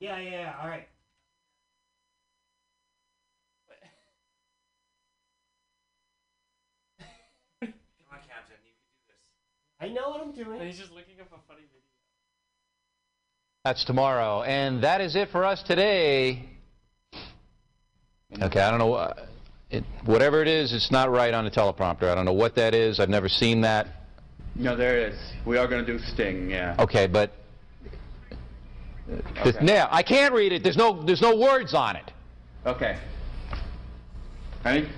Yeah, yeah, yeah. All right. Come on, Captain. You can do this. I know what I'm doing. And he's just looking up a funny video. That's tomorrow. And that is it for us today. Okay, I don't know. uh, It, whatever it is, it's not right on the teleprompter. I don't know what that is. I've never seen that. No, there it is. We are going to do Sting, yeah. Okay, but Okay. now I can't read it. There's no there's no words on it. Okay. Ready?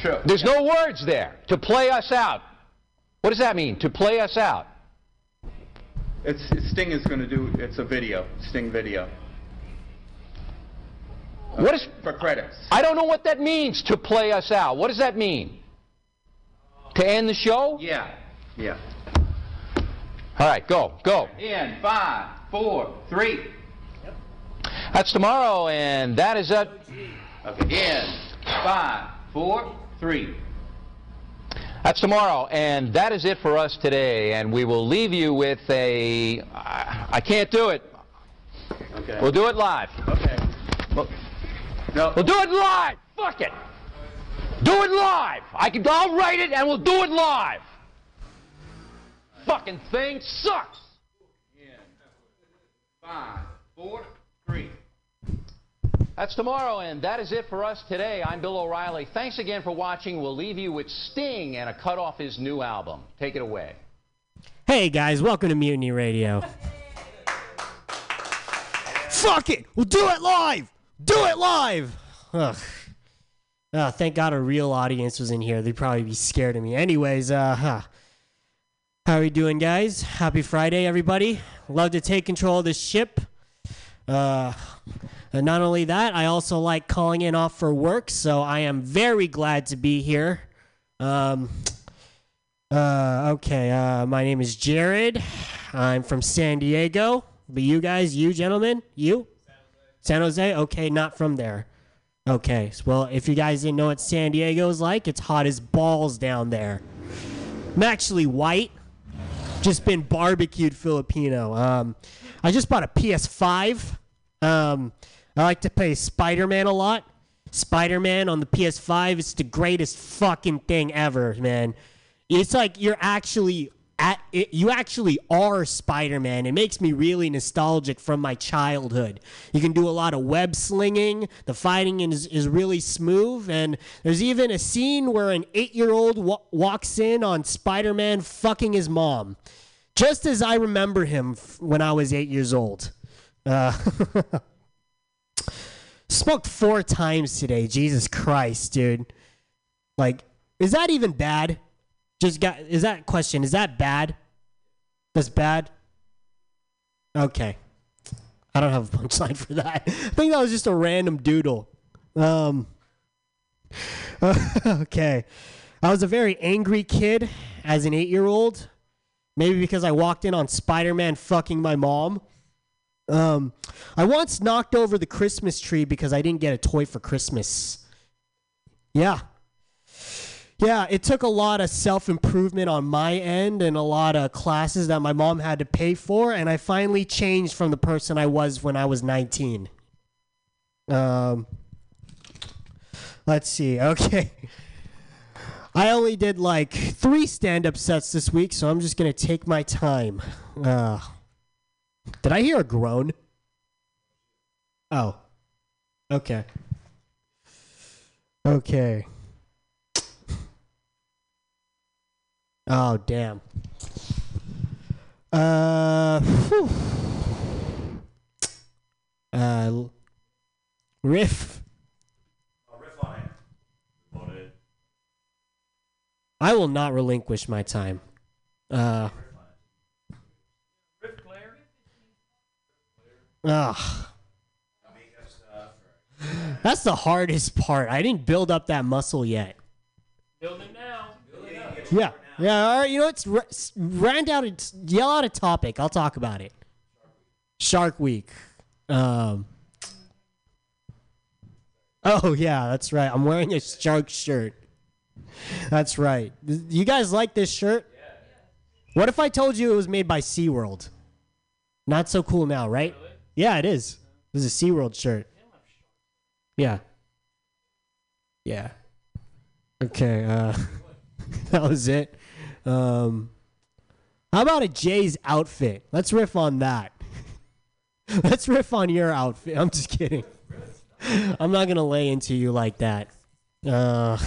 Sure. There's no words there to play us out. What does that mean? To play us out? It's Sting is going to do. It's a video. Sting video. What is For credits. I don't know what that means to play us out. What does that mean? To end the show? Yeah. Yeah. All right, go, go. In five, four, three. That's tomorrow, and that is it. Okay. In five, four, three. That's tomorrow, and that is it for us today. And we will leave you with a. I I can't do it. Okay. We'll do it live. Okay. We'll, No. we'll do it live. Fuck it. Do it live. I can. I'll write it, and we'll do it live. Fucking thing sucks. In five, four, three. That's tomorrow, and that is it for us today. I'm Bill O'Reilly. Thanks again for watching. We'll leave you with Sting and a cut off his new album. Take it away. Hey guys, welcome to Mutiny Radio. Fuck it, we'll do it live. Do it live. Ugh. Uh, thank God a real audience was in here. They'd probably be scared of me. Anyways, uh, huh. how are we doing, guys? Happy Friday, everybody. Love to take control of this ship. Uh, and not only that, I also like calling in off for work, so I am very glad to be here. Um, uh, okay, uh, my name is Jared. I'm from San Diego. But you guys, you gentlemen, you? San Jose? Okay, not from there. Okay, well, if you guys didn't know what San Diego's like, it's hot as balls down there. I'm actually white, just been barbecued Filipino. Um, I just bought a PS5. Um, I like to play Spider Man a lot. Spider Man on the PS5 is the greatest fucking thing ever, man. It's like you're actually at it, you actually are Spider-Man. It makes me really nostalgic from my childhood. You can do a lot of web slinging. The fighting is, is really smooth, and there's even a scene where an eight-year-old wa- walks in on Spider-Man fucking his mom, just as I remember him f- when I was eight years old. Uh, smoked four times today. Jesus Christ, dude. Like, is that even bad? Just got is that question? Is that bad? That's bad. Okay, I don't have a punchline for that. I think that was just a random doodle. Um. okay, I was a very angry kid as an eight-year-old. Maybe because I walked in on Spider-Man fucking my mom. Um, I once knocked over the Christmas tree because I didn't get a toy for Christmas. Yeah. Yeah, it took a lot of self improvement on my end and a lot of classes that my mom had to pay for, and I finally changed from the person I was when I was 19. Um, let's see. Okay. I only did like three stand up sets this week, so I'm just going to take my time. Uh, did I hear a groan? Oh. Okay. Okay. Oh damn. Uh. whew. Uh. Riff. riff on it. I will not relinquish my time. Uh. Ugh. Make up stuff. That's the hardest part. I didn't build up that muscle yet. Build it now. Yeah. Yeah. All right. You know, it's r- s- rant out. It's yell out a topic. I'll talk about it. Shark Week. Um. Oh yeah, that's right. I'm wearing a shark shirt. That's right. You guys like this shirt? What if I told you it was made by SeaWorld? Not so cool now, right? Yeah, it is. This is a SeaWorld shirt. Yeah. Yeah. Okay, uh that was it. Um How about a Jay's outfit? Let's riff on that. Let's riff on your outfit. I'm just kidding. I'm not gonna lay into you like that. Uh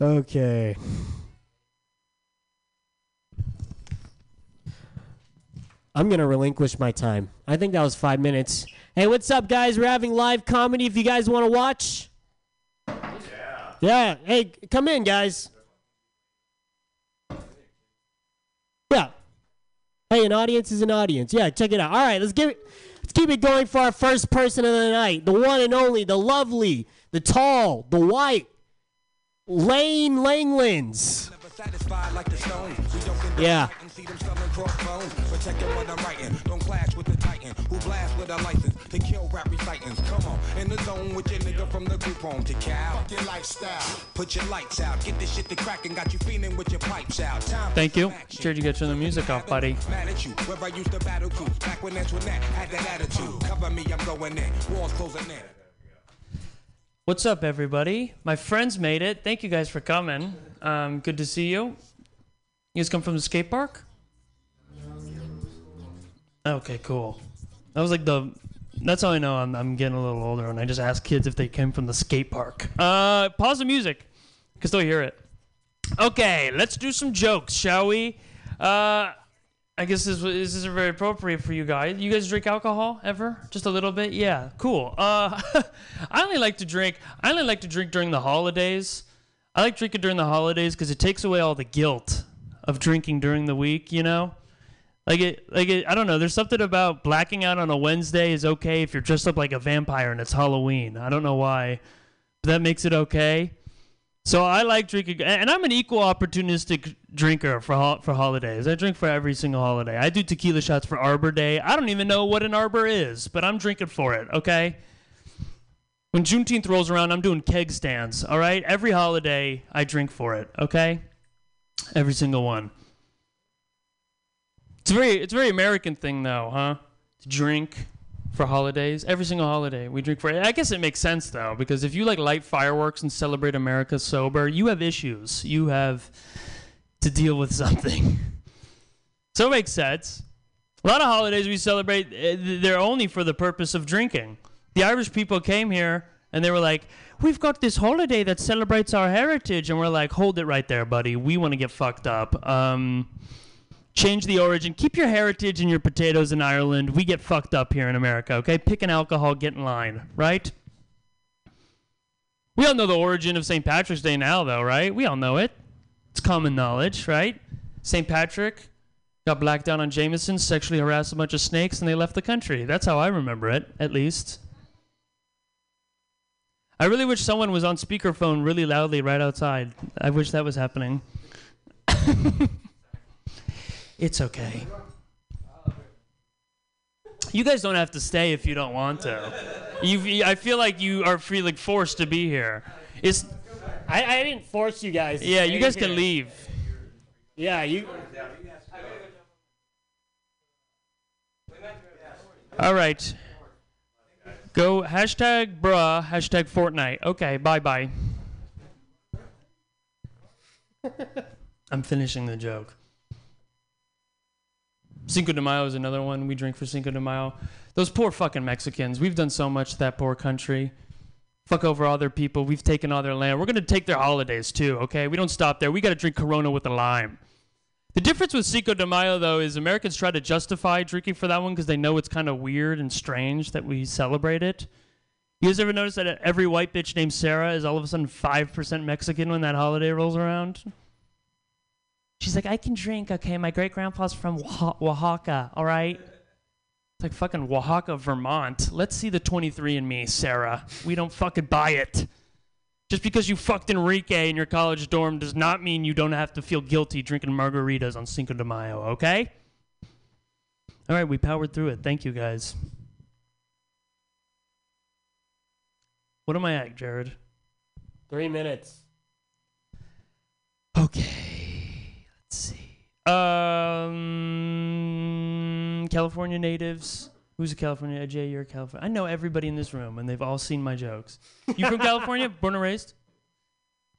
Okay. I'm gonna relinquish my time. I think that was five minutes. Hey, what's up, guys? We're having live comedy. If you guys want to watch, yeah, yeah. Hey, come in, guys. Yeah. Hey, an audience is an audience. Yeah, check it out. All right, let's give it. Let's keep it going for our first person of the night. The one and only, the lovely, the tall, the white, Lane Langlands. Never satisfied like the stone. We don't condone Yeah. fighting, See them selling crossbones. Protecting what I'm writing. Don't clash with the titan who blast with a license to kill rap recitants. Come on, in the zone with your nigga from the group home to cow. Your lifestyle. Put your lights out. Get this shit to cracking. Got you feeling with your pipes out. Time Thank you. action. Sure to get you the music off, buddy. Mad at you, where I used to battle crew. Back when Antoinette had that attitude. Cover me, I'm going in. Walls closing in. What's up, everybody? My friends made it. Thank you guys for coming. Um, good to see you. You guys come from the skate park? Okay, cool. That was like the. That's how I know I'm, I'm getting a little older when I just ask kids if they came from the skate park. Uh, pause the music. I can still hear it. Okay, let's do some jokes, shall we? Uh, I guess this, is this isn't very appropriate for you guys. You guys drink alcohol ever? Just a little bit? Yeah, cool. Uh, I only like to drink. I only like to drink during the holidays. I like drinking during the holidays because it takes away all the guilt of drinking during the week. You know, like it, like it. I don't know. There's something about blacking out on a Wednesday is okay if you're dressed up like a vampire and it's Halloween. I don't know why, but that makes it okay. So I like drinking, and I'm an equal opportunistic drinker for for holidays. I drink for every single holiday. I do tequila shots for Arbor Day. I don't even know what an Arbor is, but I'm drinking for it. Okay. When Juneteenth rolls around, I'm doing keg stands. All right. Every holiday, I drink for it. Okay. Every single one. It's a very it's a very American thing though, huh? To drink for holidays. Every single holiday we drink for. I guess it makes sense though, because if you like light fireworks and celebrate America sober, you have issues. You have to deal with something. so it makes sense. A lot of holidays we celebrate, eh, they're only for the purpose of drinking. The Irish people came here and they were like, We've got this holiday that celebrates our heritage. And we're like, Hold it right there, buddy. We want to get fucked up. Um, change the origin. Keep your heritage and your potatoes in Ireland. We get fucked up here in America, okay? Pick an alcohol, get in line, right? We all know the origin of St. Patrick's Day now, though, right? We all know it. It's common knowledge, right? St. Patrick got blacked out on Jameson, sexually harassed a bunch of snakes, and they left the country. That's how I remember it, at least. I really wish someone was on speakerphone really loudly right outside. I wish that was happening. It's okay. You guys don't have to stay if you don't want to. You, I feel like you are feeling forced to be here. It's I, I didn't force you guys. to yeah. You guys can leave. Yeah, you. All right. Go hashtag bruh hashtag Fortnite. Okay. Bye bye. I'm finishing the joke. Cinco de Mayo is another one we drink for Cinco de Mayo. Those poor fucking Mexicans. We've done so much to that poor country. Fuck over other people. We've taken all their land. We're gonna take their holidays too. Okay, we don't stop there. We gotta drink Corona with a lime. The difference with Cinco de Mayo though is Americans try to justify drinking for that one because they know it's kind of weird and strange that we celebrate it. You guys ever notice that every white bitch named Sarah is all of a sudden five percent Mexican when that holiday rolls around? She's like, I can drink, okay? My great grandpa's from Oaxaca, all right? It's like fucking Oaxaca, Vermont. Let's see the 23 and me, Sarah. We don't fucking buy it. Just because you fucked Enrique in your college dorm does not mean you don't have to feel guilty drinking margaritas on Cinco de Mayo, okay? All right, we powered through it. Thank you, guys. What am I at, Jared? Three minutes. Okay. Let's see. Um, California natives. Who's a California? Jay, you're a California. I know everybody in this room, and they've all seen my jokes. You from California? Born and raised?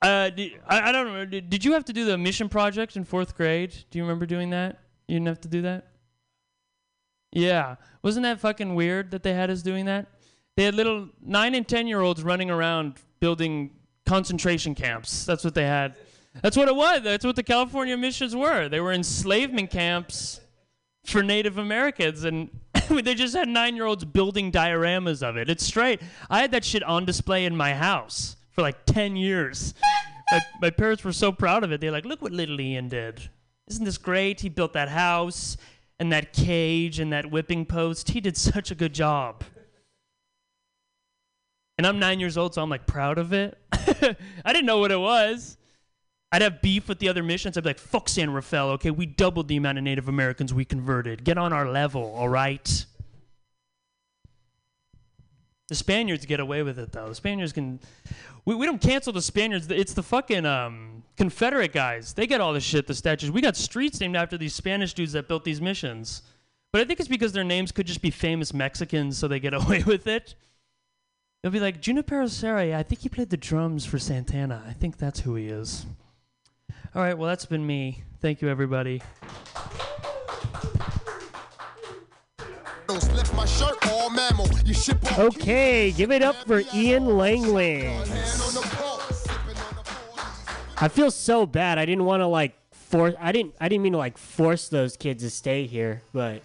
Uh, di- I, I don't know. Did, did you have to do the mission project in fourth grade? Do you remember doing that? You didn't have to do that? Yeah. Wasn't that fucking weird that they had us doing that? They had little nine and ten year olds running around building concentration camps. That's what they had. That's what it was. That's what the California missions were. They were enslavement camps for Native Americans, and they just had nine year olds building dioramas of it. It's straight. I had that shit on display in my house for like 10 years. my, my parents were so proud of it. They're like, look what little Ian did. Isn't this great? He built that house and that cage and that whipping post. He did such a good job. And I'm nine years old, so I'm like proud of it. I didn't know what it was. I'd have beef with the other missions. I'd be like, fuck San Rafael, okay? We doubled the amount of Native Americans we converted. Get on our level, all right? The Spaniards get away with it, though. The Spaniards can. We, we don't cancel the Spaniards. It's the fucking um, Confederate guys. They get all the shit, the statues. We got streets named after these Spanish dudes that built these missions. But I think it's because their names could just be famous Mexicans, so they get away with it. They'll be like, Junipero Serra, I think he played the drums for Santana. I think that's who he is. All right, well, that's been me. Thank you, everybody. Okay, give it up for Ian pulse. I feel so bad. I didn't want to like force. I didn't. I didn't mean to like force those kids to stay here, but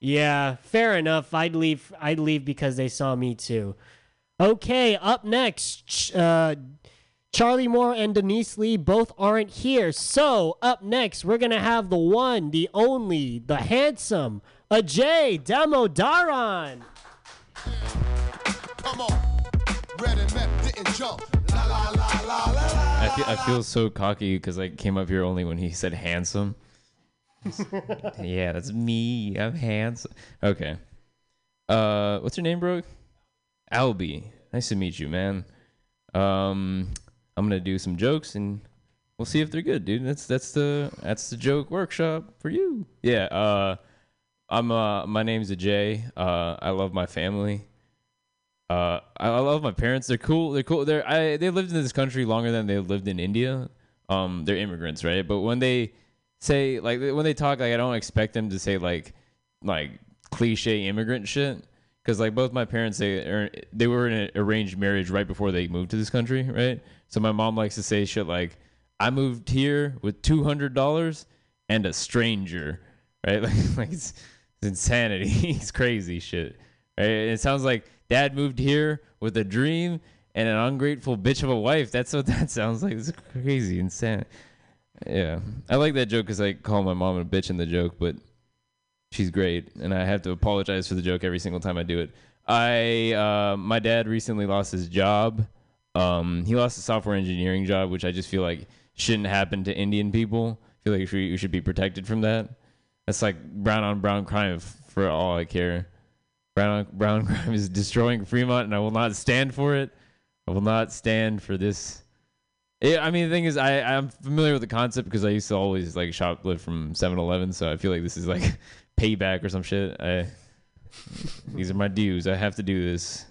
yeah, fair enough. I'd leave. I'd leave because they saw me too. Okay, up next, Ch- uh, Charlie Moore and Denise Lee both aren't here. So up next, we're gonna have the one, the only, the handsome Ajay Damodaran. Come on. Red and Mep didn't jump. La la la la la la. I feel, I feel so cocky because I came up here only when he said handsome. yeah, that's me. I'm handsome. Okay. Uh, what's your name, bro? Albie. Nice to meet you, man. Um, I'm gonna do some jokes and we'll see if they're good, dude. That's that's the that's the joke workshop for you. Yeah. Uh, I'm uh, my name's Ajay. Uh, I love my family. Uh, I, I love my parents. They're cool. They're cool. They're I they lived in this country longer than they lived in India. Um, they're immigrants, right? But when they say like when they talk, like I don't expect them to say like like cliche immigrant shit. Because like both my parents, they they were in an arranged marriage right before they moved to this country, right? So my mom likes to say shit like, "I moved here with two hundred dollars and a stranger," right? Like like it's, it's insanity. it's crazy shit, right? And it sounds like dad moved here with a dream and an ungrateful bitch of a wife. That's what that sounds like. It's crazy, insane. Yeah, I like that joke because I call my mom a bitch in the joke, but she's great, and I have to apologize for the joke every single time I do it. I uh, my dad recently lost his job. Um, he lost a software engineering job, which I just feel like shouldn't happen to Indian people. I feel like we should, be protected from that. That's like brown on brown crime for all I care. Brown on brown crime is destroying Fremont, and I will not stand for it. I will not stand for this. Yeah, I mean the thing is, I I'm familiar with the concept because I used to always like shoplift from 7-Eleven, so I feel like this is like payback or some shit. I these are my dues. I have to do this.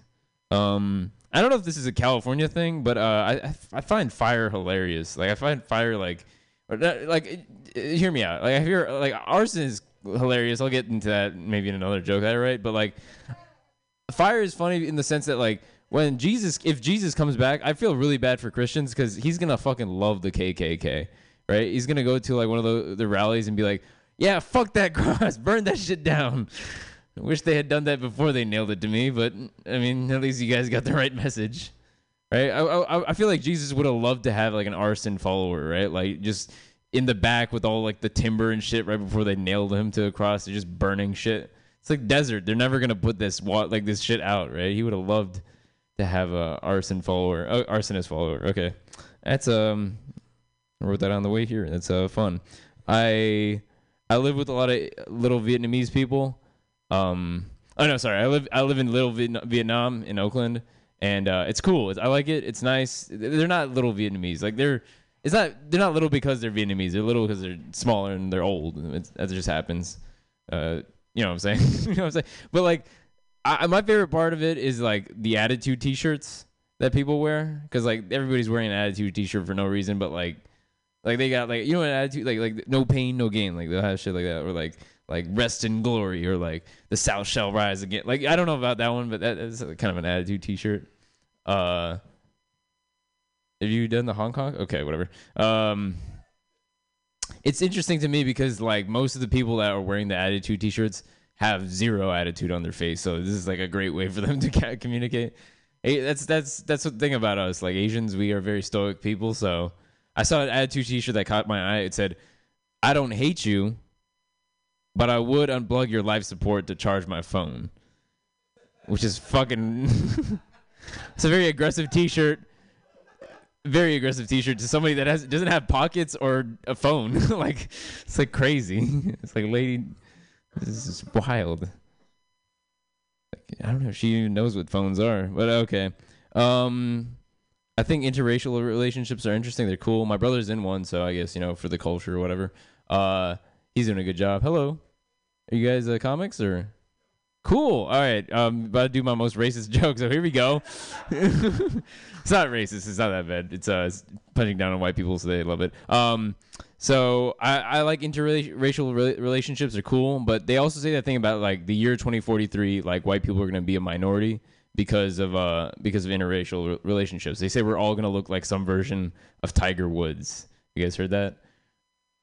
Um, I don't know if this is a California thing, but uh, I I find fire hilarious. Like I find fire like not- like it- it- hear me out. Like I hear like arson is hilarious. I'll get into that maybe in another joke I write, but like fire is funny in the sense that like when Jesus if Jesus comes back, I feel really bad for Christians because he's gonna fucking love the KKK, right? He's gonna go to like one of the the rallies and be like, "Yeah, fuck that cross, burn that shit down." I wish they had done that before they nailed it to me, but I mean, at least you guys got the right message, right? I I, I feel like Jesus would have loved to have like an arson follower, right? Like just in the back with all like the timber and shit right before they nailed him to a cross, they're just burning shit. It's like desert. They're never gonna put this like this shit out, right? He would have loved to have a arson follower, uh, arsonist follower. Okay, that's um, I wrote that on the way here. That's uh fun. I I live with a lot of little Vietnamese people. Um, oh no, sorry. I live I live in Little Vietnam in Oakland, and uh, it's cool. I like it. It's nice. They're not little Vietnamese. Like they're it's not they're not little because they're Vietnamese. They're little because they're smaller and they're old. It's, that just happens. Uh, you know what I'm saying? you know what I'm saying? But like, I, my favorite part of it is like the attitude T-shirts that people wear because like everybody's wearing an attitude T-shirt for no reason, but like, like they got like you know an attitude like like no pain no gain like they'll have shit like that or like like rest in glory or like the South shall rise again. Like I don't know about that one, but that is kind of an attitude T-shirt. Uh, have you done the Hong Kong? Okay, whatever. Um, it's interesting to me because like most of the people that are wearing the attitude T-shirts have zero attitude on their face, so this is like a great way for them to communicate. Hey, that's that's that's the thing about us. Like Asians, we are very stoic people. So I saw an attitude T-shirt that caught my eye. It said, "I don't hate you, but I would unplug your life support to charge my phone," which is fucking. it's a very aggressive T-shirt very aggressive T-shirt to somebody that has doesn't have pockets or a phone. like it's like crazy. It's like lady, this is wild. I don't know if she even knows what phones are, but okay. Um, I think interracial relationships are interesting. They're cool. My brother's in one, so I guess you know for the culture or whatever. Uh, he's doing a good job. Hello, are you guys uh, comics or? Cool. All right. Um, about to do my most racist joke. So here we go. it's not racist. It's not that bad. It's uh, it's punching down on white people, so they love it. Um, so I, I like interracial re- relationships. They're cool, but they also say that thing about like the year 2043, like white people are to be a minority because of uh because of interracial re- relationships. They say we're all to look like some version of Tiger Woods. You guys heard that?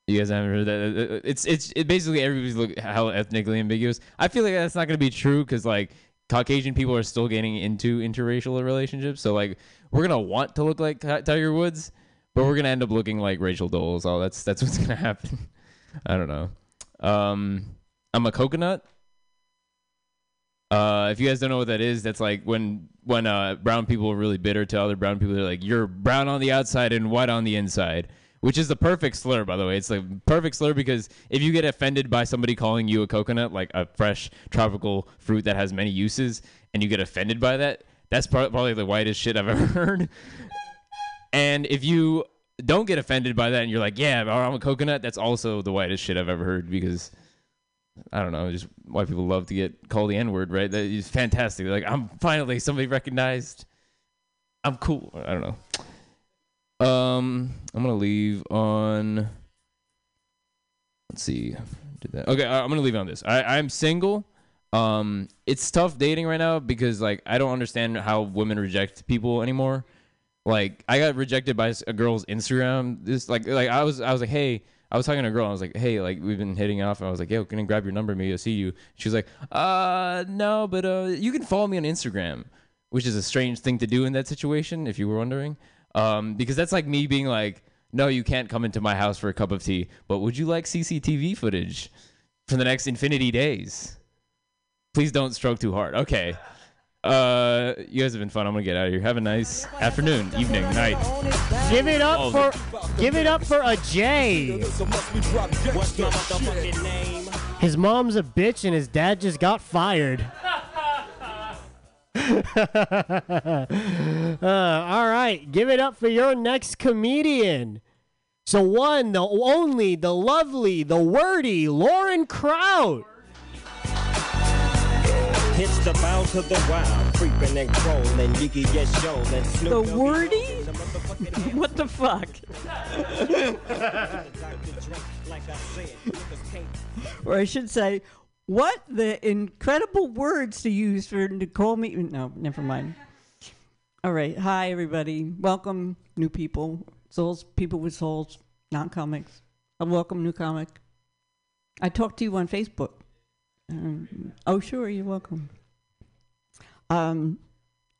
You guys haven't heard that? It's it's it basically everybody's look how ethnically ambiguous. I feel like that's not to be true because like Caucasian people are still getting into interracial relationships. So like we're gonna want to look like Tiger Woods, but we're gonna end up looking like Rachel Dolezal. That's that's what's gonna happen. I don't know. Um, I'm a coconut. Uh, if you guys don't know what that is, that's like when when uh, brown people are really bitter to other brown people. They're like, "You're brown on the outside and white on the inside." which is the perfect slur, by the way. It's the perfect slur because if you get offended by somebody calling you a coconut, like a fresh tropical fruit that has many uses, and you get offended by that, that's probably the whitest shit I've ever heard. and if you don't get offended by that and you're like, yeah, I'm a coconut, that's also the whitest shit I've ever heard because I don't know, just white people love to get called the N word, right? That is fantastic. Like, I'm finally somebody recognized. I'm cool. I don't know. Um, I'm gonna leave on. Let's see. Did that? Okay, I'm gonna leave on this. I I'm single. Um, it's tough dating right now because like I don't understand how women reject people anymore. Like I got rejected by a girl's Instagram. This like like I was I was like hey. I was talking to a girl. And I was like, "Hey, like we've been hitting off." And I was like, "Yo, can I grab your number? Maybe I'll see you." She was like, "Uh, no, but uh, you can follow me on Instagram," which is a strange thing to do in that situation, if you were wondering. Um, because that's like me being like, no, you can't come into my house for a cup of tea, but would you like CCTV footage for the next infinity days? Please don't stroke too hard. Okay. Uh, you guys have been fun. I'm gonna get out of here. Have a nice afternoon, evening, night. Give it up for, give it up for Ajay. His mom's a bitch and his dad just got fired. uh, all right, give it up for your next comedian. So one, the only, the lovely, the wordy Lauren Kraut. Hits the bound to the wild, creeping and crawling, Yiggy yes yo, and Snoop The wordy? what the fuck? or I should say, what the incredible words to use for to call me? No, never mind. All right. Hi, everybody. Welcome, new people, souls, people with souls, non comics. A uh, welcome, new comic. I talked to you on Facebook. Um, oh, sure. You're welcome. Um,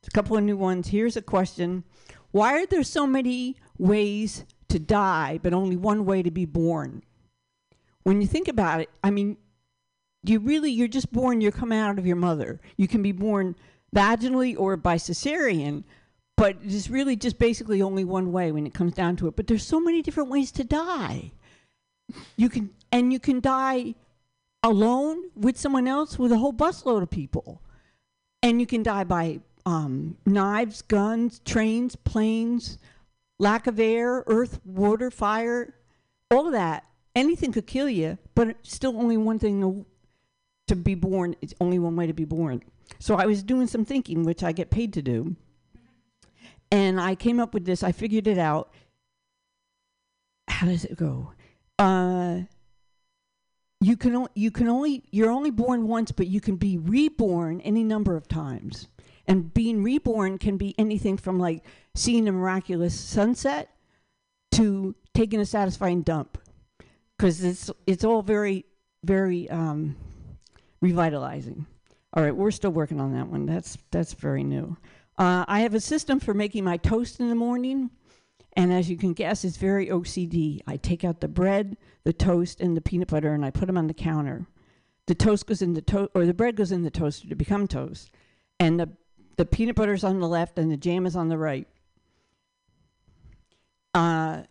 a couple of new ones. Here's a question Why are there so many ways to die, but only one way to be born? When you think about it, I mean, you really you're just born you're coming out of your mother you can be born vaginally or by cesarean but it's really just basically only one way when it comes down to it but there's so many different ways to die you can and you can die alone with someone else with a whole busload of people and you can die by um, knives guns trains planes lack of air, earth, water, fire, all of that. Anything could kill you, but still only one thing to be born. It's only one way to be born. So I was doing some thinking, which I get paid to do. And I came up with this. I figured it out. How does it go? Uh, you can you can only you're only born once, but you can be reborn any number of times. And being reborn can be anything from like seeing a miraculous sunset to taking a satisfying dump, because it's it's all very very um, revitalizing. All right, we're still working on that one. That's that's very new. Uh, I have a system for making my toast in the morning, and as you can guess, it's very OCD. I take out the bread, the toast, and the peanut butter, and I put them on the counter. The toast goes in the toast, or the bread goes in the toaster to become toast, and the the peanut butter's on the left, and the jam is on the right. Uh,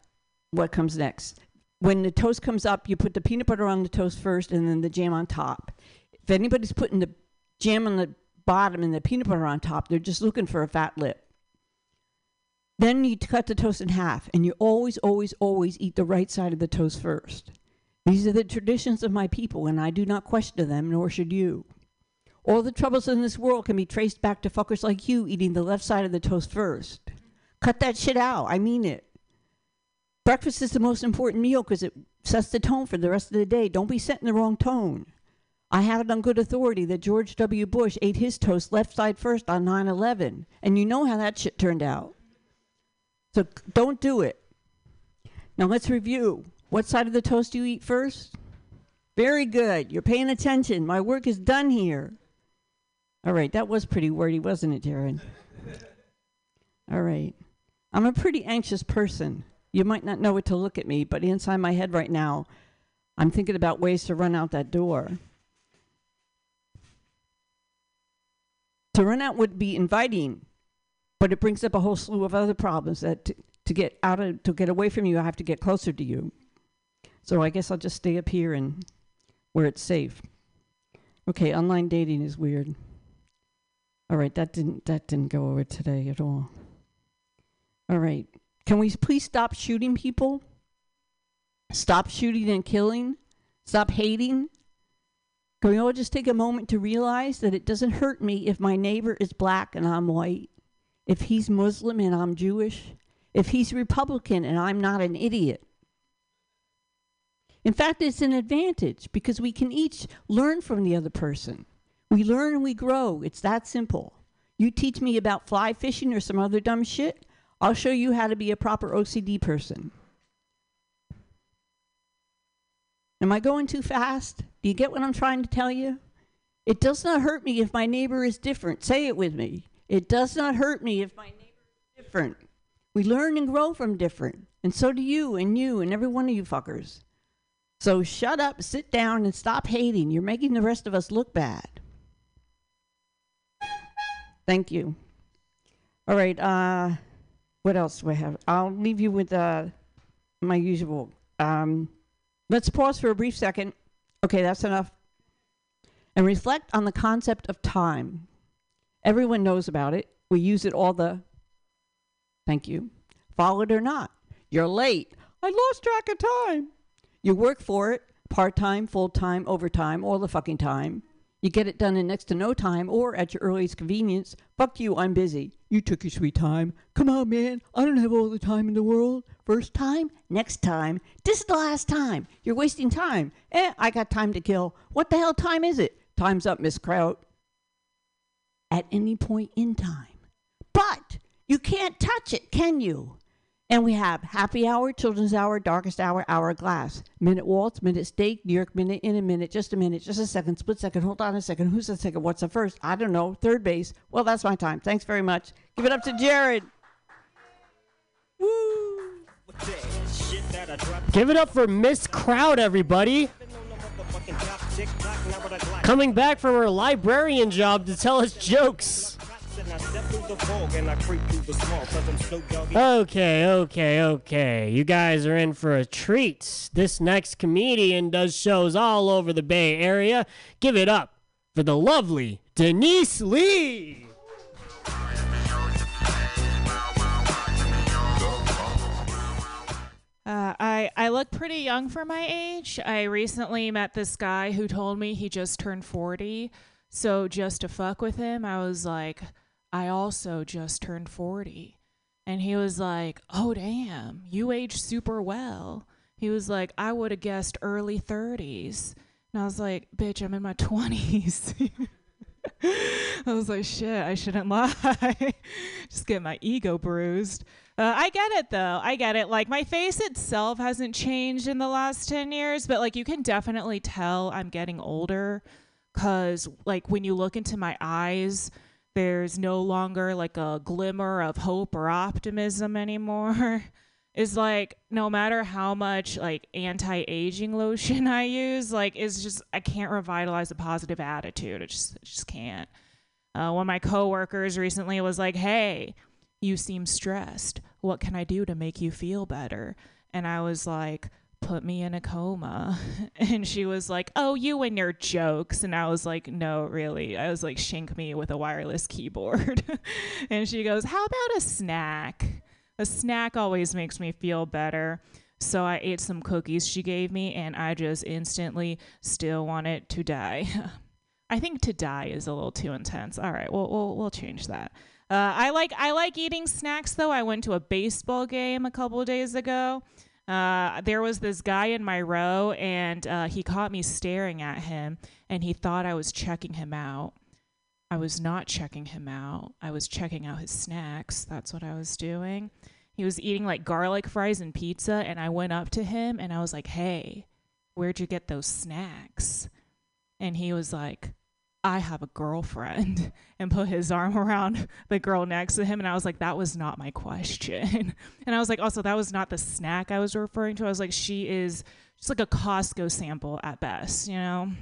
what comes next? When the toast comes up, you put the peanut butter on the toast first, and then the jam on top. If anybody's putting the jam on the bottom and the peanut butter on top, they're just looking for a fat lip. Then you cut the toast in half, and you always, always, always eat the right side of the toast first. These are the traditions of my people, and I do not question them, nor should you. All the troubles in this world can be traced back to fuckers like you eating the left side of the toast first. Cut that shit out. I mean it. Breakfast is the most important meal because it sets the tone for the rest of the day. Don't be setting the wrong tone. I have it on good authority that George W. Bush ate his toast left side first on 9 11. And you know how that shit turned out. So don't do it. Now let's review. What side of the toast do you eat first? Very good. You're paying attention. My work is done here. All right, that was pretty wordy, wasn't it, Jared? All right. I'm a pretty anxious person. You might not know it to look at me, but inside my head right now, I'm thinking about ways to run out that door. To run out would be inviting, but it brings up a whole slew of other problems that to, to get out of to get away from you, I have to get closer to you. So I guess I'll just stay up here and where it's safe. Okay, online dating is weird. All right, that didn't that didn't go over today at all. All right. Can we please stop shooting people? Stop shooting and killing? Stop hating? Can we all just take a moment to realize that it doesn't hurt me if my neighbor is black and I'm white? If he's Muslim and I'm Jewish? If he's Republican and I'm not an idiot? In fact, it's an advantage because we can each learn from the other person. We learn and we grow. It's that simple. You teach me about fly fishing or some other dumb shit, I'll show you how to be a proper OCD person. Am I going too fast? Do you get what I'm trying to tell you? It does not hurt me if my neighbor is different. Say it with me. It does not hurt me if my neighbor is different. We learn and grow from different. And so do you and you and every one of you fuckers. So shut up, sit down, and stop hating. You're making the rest of us look bad. Thank you. All right. Uh, what else do I have? I'll leave you with uh, my usual. Um, let's pause for a brief second. Okay, that's enough. And reflect on the concept of time. Everyone knows about it. We use it all the. Thank you. Followed or not. You're late. I lost track of time. You work for it, part time, full time, overtime, all the fucking time. You get it done in next to no time or at your earliest convenience. Fuck you, I'm busy. You took your sweet time. Come on, man. I don't have all the time in the world. First time, next time. This is the last time. You're wasting time. Eh, I got time to kill. What the hell time is it? Time's up, Miss Kraut. At any point in time. But you can't touch it, can you? And we have happy hour, children's hour, darkest hour, hourglass, minute waltz, minute steak, New York minute, in a minute, just a minute, just a second, split second, hold on a second. Who's the second? What's the first? I don't know. Third base. Well, that's my time. Thanks very much. Give it up to Jared. Give it up for Miss Kraut, everybody. Coming back from her librarian job to tell us jokes. Okay, okay, okay. You guys are in for a treat. This next comedian does shows all over the Bay Area. Give it up for the lovely Denise Lee. Uh, I I look pretty young for my age. I recently met this guy who told me he just turned 40. So just to fuck with him, I was like, I also just turned 40. And he was like, "Oh damn, you age super well." He was like, "I would have guessed early 30s." And I was like, "Bitch, I'm in my 20s." I was like, shit, I shouldn't lie. Just get my ego bruised. Uh, I get it though. I get it. Like, my face itself hasn't changed in the last 10 years, but like, you can definitely tell I'm getting older because, like, when you look into my eyes, there's no longer like a glimmer of hope or optimism anymore. Is like no matter how much like anti-aging lotion I use, like it's just I can't revitalize a positive attitude. I just I just can't. Uh, one of my coworkers recently was like, "Hey, you seem stressed. What can I do to make you feel better?" And I was like, "Put me in a coma." And she was like, "Oh, you and your jokes." And I was like, "No, really." I was like, "Shank me with a wireless keyboard." and she goes, "How about a snack?" A snack always makes me feel better. So I ate some cookies she gave me, and I just instantly still wanted to die. I think to die is a little too intense. All right, we'll we'll, we'll change that. Uh, I like I like eating snacks though. I went to a baseball game a couple days ago. Uh, there was this guy in my row, and uh, he caught me staring at him, and he thought I was checking him out. I was not checking him out. I was checking out his snacks. That's what I was doing. He was eating like garlic fries and pizza, and I went up to him and I was like, Hey, where'd you get those snacks? And he was like, I have a girlfriend, and put his arm around the girl next to him. And I was like, That was not my question. And I was like, Also, that was not the snack I was referring to. I was like, She is just like a Costco sample at best, you know?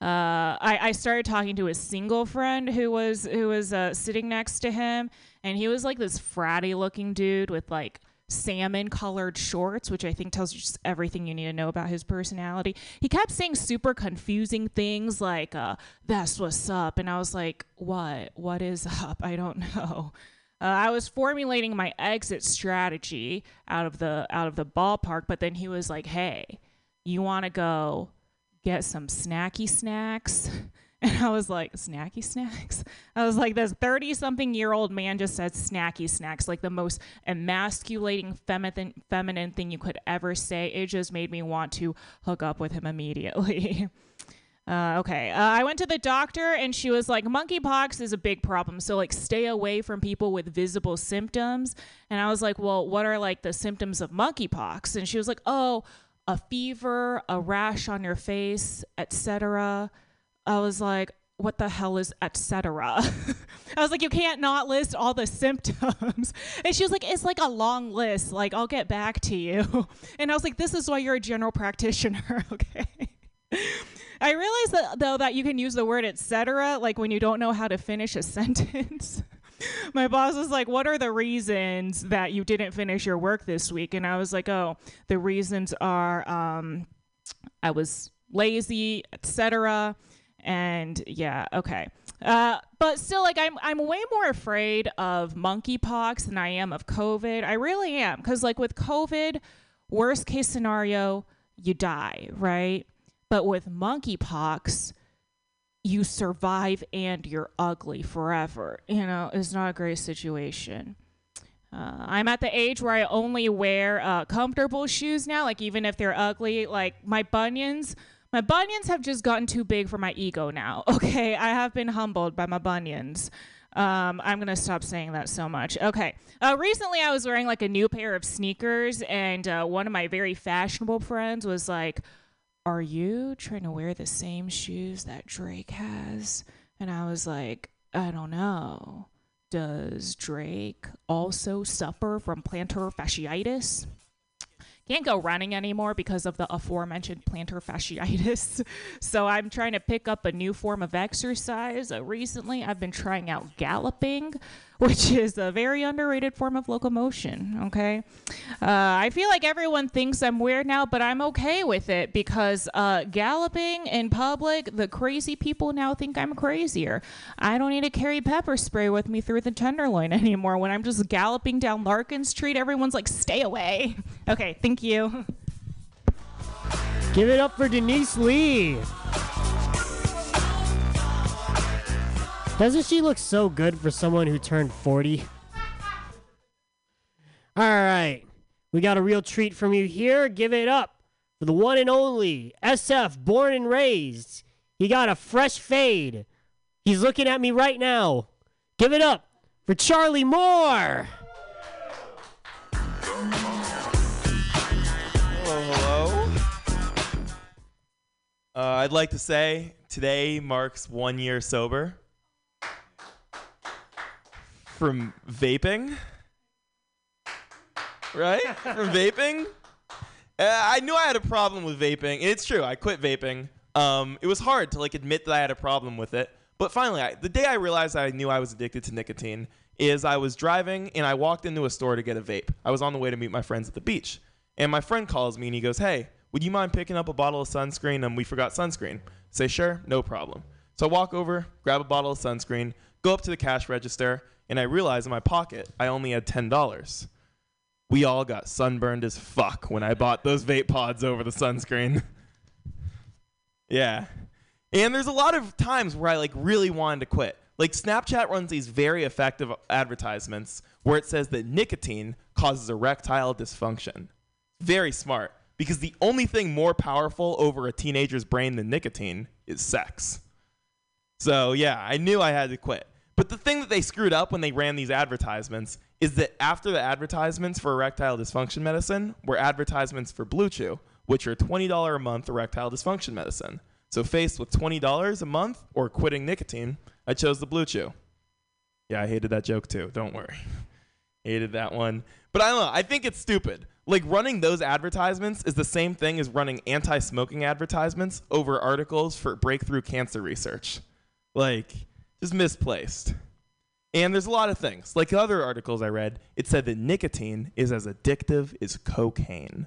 uh, I, I started talking to a single friend who was who was uh, sitting next to him, and he was like this fratty looking dude with like salmon colored shorts, which I think tells you just everything you need to know about his personality. He kept saying super confusing things like uh, "That's what's up," and I was like, "What? What is up? I don't know." Uh, I was formulating my exit strategy out of the out of the ballpark, but then he was like, "Hey, you want to go get some snacky snacks. And I was like, snacky snacks? I was like, this 30 something year old man just said snacky snacks, like the most emasculating feminine, feminine thing you could ever say. It just made me want to hook up with him immediately. Uh, okay. Uh, I went to the doctor and she was like, monkeypox is a big problem. So, like, stay away from people with visible symptoms. And I was like, well, what are like the symptoms of monkeypox? And she was like, oh, a fever, a rash on your face, etc. I was like, what the hell is etc. I was like, you can't not list all the symptoms. And she was like, it's like a long list. Like, I'll get back to you. And I was like, this is why you're a general practitioner, okay? I realized that though that you can use the word etc. like when you don't know how to finish a sentence. my boss was like, "What are the reasons that you didn't finish your work this week?" And I was like, "Oh, the reasons are um, I was lazy, etc." And yeah, okay. Uh, but still, like I'm, I'm way more afraid of monkeypox than I am of COVID. I really am, because like with COVID, worst case scenario, you die, right? But with monkeypox, you survive and you're ugly forever. You know, it's not a great situation. Uh, I'm at the age where I only wear uh, comfortable shoes now, like even if they're ugly. Like my bunions, my bunions have just gotten too big for my ego now. Okay, I have been humbled by my bunions. Um, I'm gonna stop saying that so much. Okay. Uh, recently, I was wearing like a new pair of sneakers, and uh, one of my very fashionable friends was like, are you trying to wear the same shoes that Drake has? And I was like, I don't know. Does Drake also suffer from plantar fasciitis? Can't go running anymore because of the aforementioned plantar fasciitis. So I'm trying to pick up a new form of exercise. Uh, recently, I've been trying out galloping, which is a very underrated form of locomotion. Okay. Uh, I feel like everyone thinks I'm weird now, but I'm okay with it because uh, galloping in public, the crazy people now think I'm crazier. I don't need to carry pepper spray with me through the Tenderloin anymore. When I'm just galloping down Larkin Street, everyone's like, stay away. Okay, thank you. Give it up for Denise Lee. Doesn't she look so good for someone who turned 40? All right. We got a real treat from you here. Give it up for the one and only SF born and raised. He got a fresh fade. He's looking at me right now. Give it up for Charlie Moore. Hello, hello. Uh, I'd like to say today marks one year sober from vaping. Right? from vaping. Uh, I knew I had a problem with vaping, it's true. I quit vaping. Um, it was hard to like admit that I had a problem with it, but finally, I, the day I realized I knew I was addicted to nicotine is I was driving and I walked into a store to get a vape. I was on the way to meet my friends at the beach, and my friend calls me and he goes, "Hey, would you mind picking up a bottle of sunscreen? And we forgot sunscreen." Say, "Sure, no problem." So I walk over, grab a bottle of sunscreen, go up to the cash register, and I realized in my pocket I only had ten dollars. We all got sunburned as fuck when I bought those vape pods over the sunscreen. yeah. And there's a lot of times where I like really wanted to quit. Like Snapchat runs these very effective advertisements where it says that nicotine causes erectile dysfunction. Very smart because the only thing more powerful over a teenager's brain than nicotine is sex. So, yeah, I knew I had to quit. But the thing that they screwed up when they ran these advertisements is that after the advertisements for erectile dysfunction medicine were advertisements for BlueChew, which are $20 a month erectile dysfunction medicine. So, faced with $20 a month or quitting nicotine, I chose the BlueChew. Yeah, I hated that joke too. Don't worry. hated that one. But I don't know. I think it's stupid. Like running those advertisements is the same thing as running anti-smoking advertisements over articles for breakthrough cancer research. Like just misplaced. And there's a lot of things. Like other articles I read, it said that nicotine is as addictive as cocaine.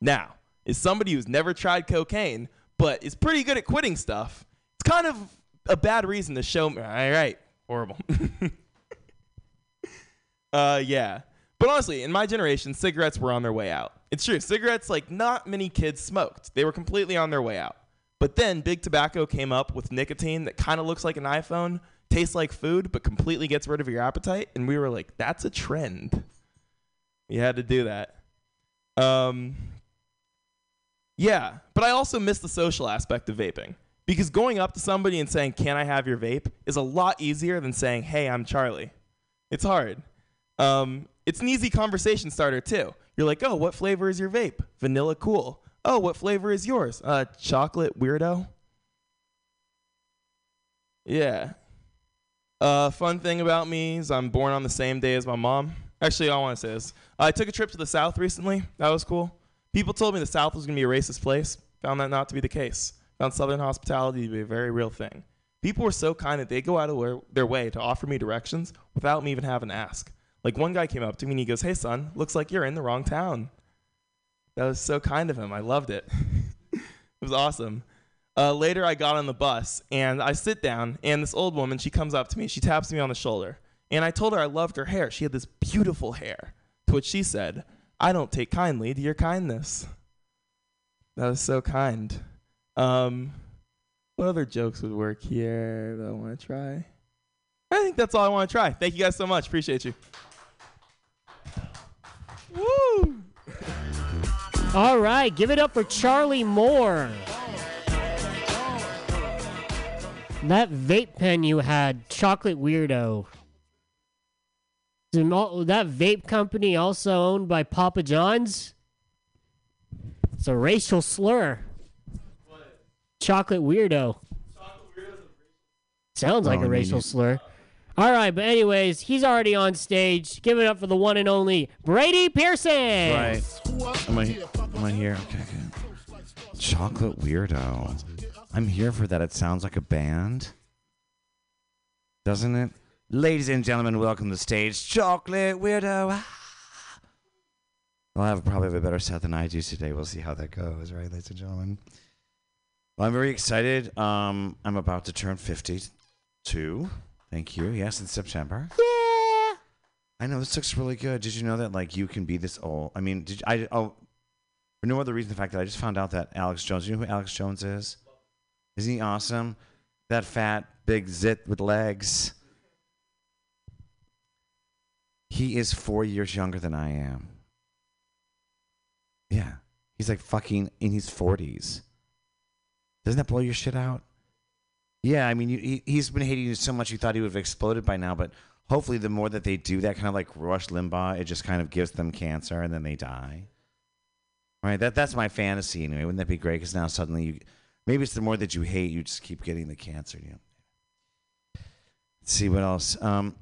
Now, as somebody who's never tried cocaine, but is pretty good at quitting stuff, it's kind of a bad reason to show me. All right, horrible. uh, yeah. But honestly, in my generation, cigarettes were on their way out. It's true. Cigarettes, like, not many kids smoked. They were completely on their way out. But then big tobacco came up with nicotine that kind of looks like an iPhone, tastes like food, but completely gets rid of your appetite. And we were like, that's a trend. We had to do that. Um, yeah, but I also miss the social aspect of vaping. Because going up to somebody and saying, Can I have your vape? is a lot easier than saying, Hey, I'm Charlie. It's hard. Um, it's an easy conversation starter, too. You're like, Oh, what flavor is your vape? Vanilla cool. Oh, what flavor is yours? Uh, chocolate weirdo. Yeah. Uh, fun thing about me is I'm born on the same day as my mom. Actually, I want to say this. I took a trip to the South recently. That was cool. People told me the South was going to be a racist place. Found that not to be the case. Found Southern hospitality to be a very real thing. People were so kind that they go out of their- their way to offer me directions without me even having to ask. Like one guy came up to me and he goes, "Hey son, looks like you're in the wrong town." That was so kind of him. I loved it. it was awesome. Uh, later, I got on the bus and I sit down, and this old woman, she comes up to me. She taps me on the shoulder. And I told her I loved her hair. She had this beautiful hair. To which she said, I don't take kindly to your kindness. That was so kind. Um, what other jokes would work here that I want to try? I think that's all I want to try. Thank you guys so much. Appreciate you. All right, give it up for Charlie Moore. That vape pen you had, Chocolate Weirdo. Is it al- That vape company also owned by Papa John's? It's a racial slur. Chocolate Weirdo. Sounds like Oh, a racial slur. All right, but anyways, he's already on stage. Give it up for the one and only Brady Pearson. Right. Am I, am I here? Okay, okay. Chocolate Weirdo. I'm here for that. It sounds like a band. Doesn't it? Ladies and gentlemen, welcome to the stage, Chocolate Weirdo. Well, I have probably have a better set than I do today. We'll see how that goes, right, ladies and gentlemen? Well, I'm very excited. Um, I'm about to turn 52. Thank you. Yes, in September. Yeah. I know this looks really good. Did you know that like you can be this old? I mean, did you, I? Oh, for no other reason, the fact that I just found out that Alex Jones. You know who Alex Jones is? Isn't he awesome? That fat, big zit with legs. He is four years younger than I am. Yeah. He's like fucking in his 40s. Doesn't that blow your shit out? Yeah, I mean, you, he, he's been hating you so much you thought he would have exploded by now, but hopefully the more that they do that, kind of like Rush Limbaugh, it just kind of gives them cancer and then they die. Right? That, that's my fantasy anyway. Wouldn't that be great? Because now suddenly you, maybe it's the more that you hate, you just keep getting the cancer. You know? Let's see what else. Um,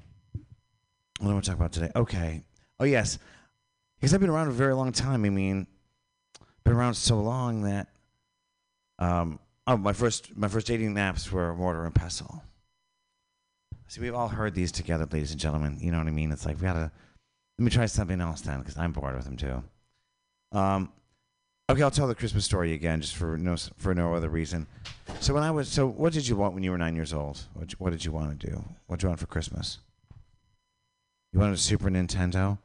what do I want to talk about today? Okay. Oh, yes. Because I've been around a very long time. I mean, been around so long that um, oh, my first my first dating apps were Mortar and Pestle. See, we've all heard these together, ladies and gentlemen. You know what I mean? It's like we gotta let me try something else then, because I'm bored with them too. Um, okay, I'll tell the Christmas story again, just for no for no other reason. So when I was so, what did you want when you were nine years old? What what did you want to do? What did you want for Christmas? You wanted a Super Nintendo.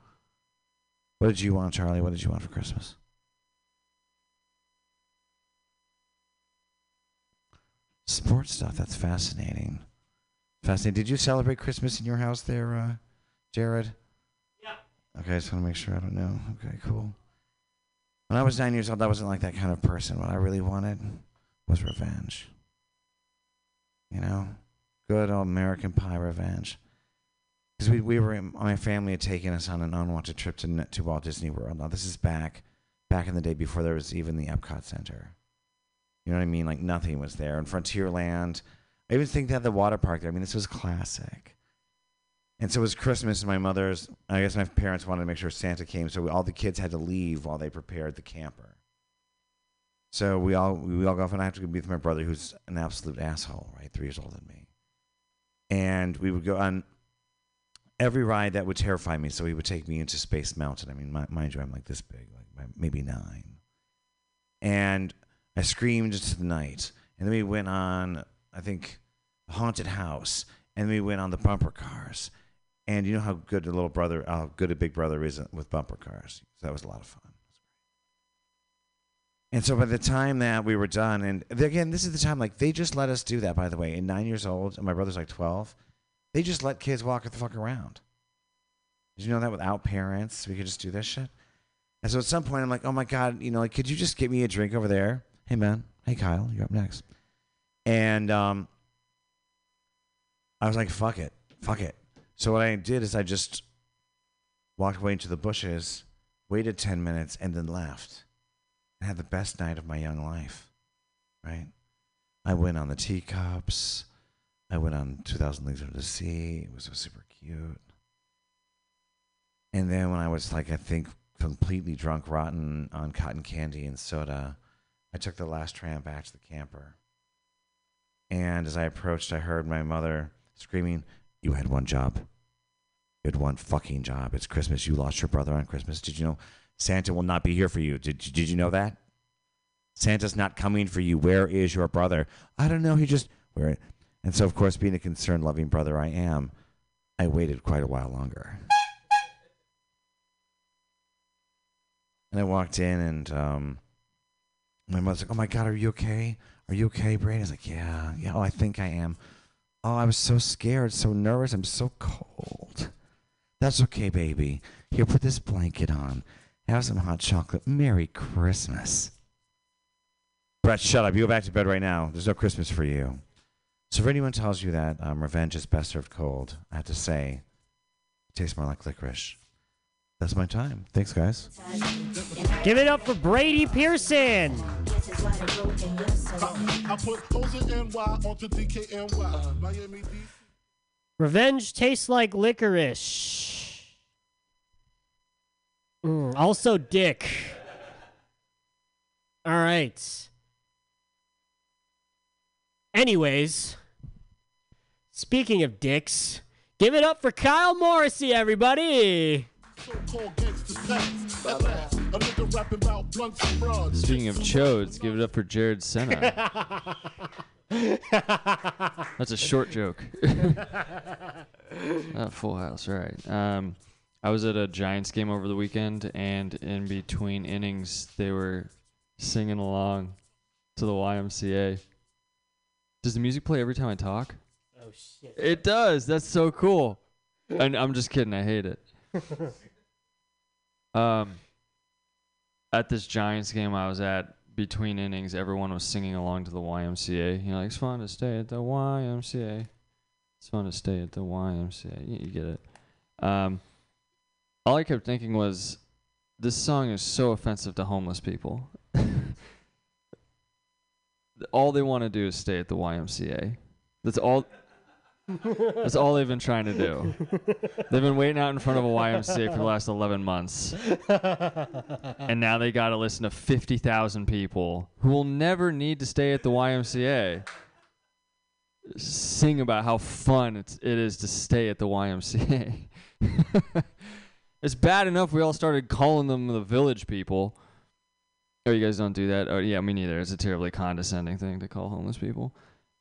What did you want, Charlie? What did you want for Christmas? Sports stuff. That's fascinating. Fascinating. Did you celebrate Christmas in your house there, uh, Jared? Yeah. Okay, I just want to make sure I don't know. Okay, cool. When I was nine years old, I wasn't like that kind of person. What I really wanted was revenge. You know, good old American Pie revenge. Because we, we were, my family had taken us on an unwanted trip to to Walt Disney World. Now this is back, back in the day before there was even the Epcot Center. You know what I mean? Like nothing was there. And Frontierland, I even think they had the water park there. I mean, this was classic. And so it was Christmas, and my mother's, I guess my parents wanted to make sure Santa came, so we, all the kids had to leave while they prepared the camper. So we all we all go off, and I have to go be with my brother, who's an absolute asshole, right? Three years older than me. And we would go on every ride that would terrify me. So he would take me into Space Mountain. I mean, mi- mind you, I'm like this big, like maybe nine. And I screamed into the night. And then we went on, I think, haunted house. And then we went on the bumper cars. And you know how good a little brother, how good a big brother is with bumper cars. So that was a lot of fun. And so by the time that we were done, and again, this is the time, like, they just let us do that, by the way. And nine years old, and my brother's like 12, they just let kids walk the fuck around. Did you know that without parents, we could just do this shit? And so at some point, I'm like, oh my God, you know, like, could you just get me a drink over there? Hey, man. Hey, Kyle, you're up next. And um, I was like, fuck it. Fuck it. So what I did is I just walked away into the bushes, waited 10 minutes, and then left. I had the best night of my young life, right? I went on the teacups. I went on 2,000 Leagues Under the Sea. It was so super cute. And then when I was like, I think, completely drunk, rotten on cotton candy and soda, I took the last tram back to the camper. And as I approached, I heard my mother screaming, You had one job. You had one fucking job. It's Christmas. You lost your brother on Christmas. Did you know Santa will not be here for you? Did, did you know that? Santa's not coming for you. Where is your brother? I don't know. He just. Where? And so, of course, being a concerned, loving brother I am, I waited quite a while longer. And I walked in, and um, my mother's like, "Oh my God, are you okay? Are you okay, Brady?" Was like, "Yeah, yeah. Oh, I think I am. Oh, I was so scared, so nervous. I'm so cold. That's okay, baby. Here, put this blanket on. Have some hot chocolate. Merry Christmas." Brett, shut up. You go back to bed right now. There's no Christmas for you. So if anyone tells you that um, revenge is best served cold, I have to say, it tastes more like licorice. That's my time. Thanks, guys. Give it up for Brady Pearson. Revenge tastes like licorice. Mm, also, dick. All right. Anyways, speaking of dicks, Give it up for Kyle Morrissey, everybody. So-called gangster sex. At last, a nigga rapping about blunts and broads. Speaking of chodes, give it up for Jared Senna. That's a short joke. uh, full house, right. Um, I was at a Giants game over the weekend, and in between innings, they were singing along to the YMCA. Does the music play every time I talk? Oh shit. It does. That's so cool. And I'm just kidding. I hate it. Um, at this Giants game I was at, between innings, everyone was singing along to the YMCA. You know, like, it's fun to stay at the YMCA. It's fun to stay at the YMCA. You, you get it. Um, all I kept thinking was, this song is so offensive to homeless people. all they want to do is stay at the YMCA. That's all. That's all they've been trying to do. They've been waiting out in front of a YMCA for the last 11 months. And now they got to listen to 50,000 people who will never need to stay at the YMCA sing about how fun it's, it is to stay at the YMCA. it's bad enough we all started calling them the village people. Oh, you guys don't do that? Oh, yeah, me neither. It's a terribly condescending thing to call homeless people.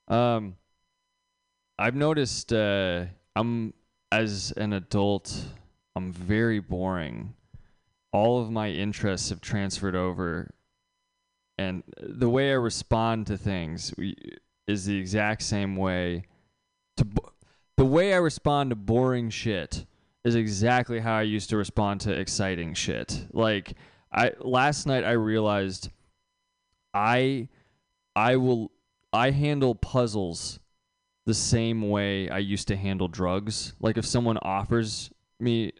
Um, I've noticed uh, I'm as an adult, I'm very boring. All of my interests have transferred over, and the way I respond to things is the exact same way. To bo- the way I respond to boring shit is exactly how I used to respond to exciting shit. Like I last night, I realized I I will I handle puzzles the same way I used to handle drugs. Like if someone offers me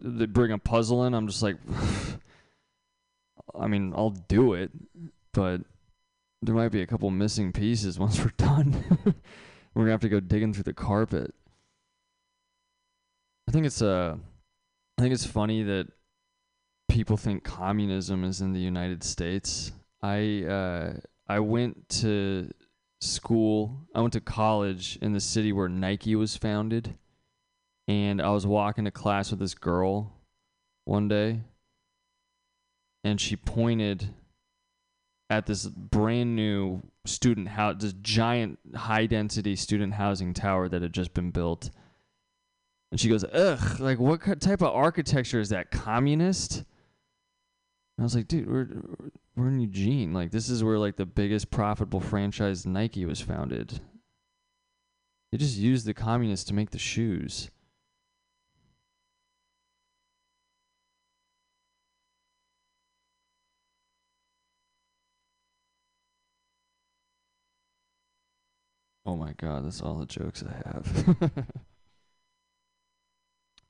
they bring a puzzle in, I'm just like I mean, I'll do it, but there might be a couple missing pieces once we're done. we're gonna have to go digging through the carpet. I think it's uh I think it's funny that people think communism is in the United States. I uh I went to school. I went to college in the city where Nike was founded. And I was walking to class with this girl one day. And she pointed at this brand new student house, this giant high density student housing tower that had just been built. And she goes, Ugh, like what type of architecture is that? Communist? And I was like, dude, we're we're in Eugene. Like this is where like the biggest profitable franchise Nike was founded. They just used the communists to make the shoes. Oh my god, that's all the jokes I have.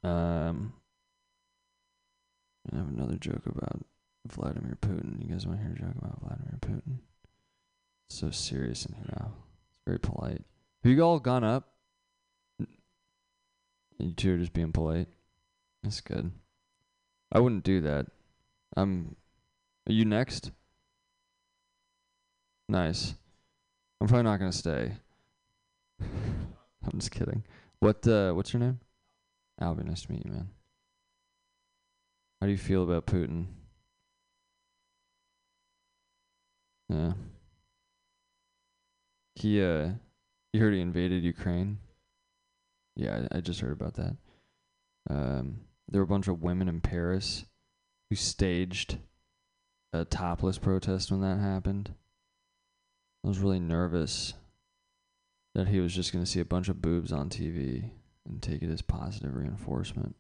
um I have another joke about Vladimir Putin. You guys want to hear a joke about Vladimir Putin? It's so serious in here now. It's very polite. Have you all gone up? You two are just being polite. That's good. I wouldn't do that. I'm. Are you next? Nice. I'm probably not gonna stay. I'm just kidding. What? Uh, what's your name? Albie. Nice to meet you, man. How do you feel about Putin? Yeah. He uh you heard he invaded Ukraine? Yeah, I, I just heard about that. Um there were a bunch of women in Paris who staged a topless protest when that happened. I was really nervous that he was just going to see a bunch of boobs on TV and take it as positive reinforcement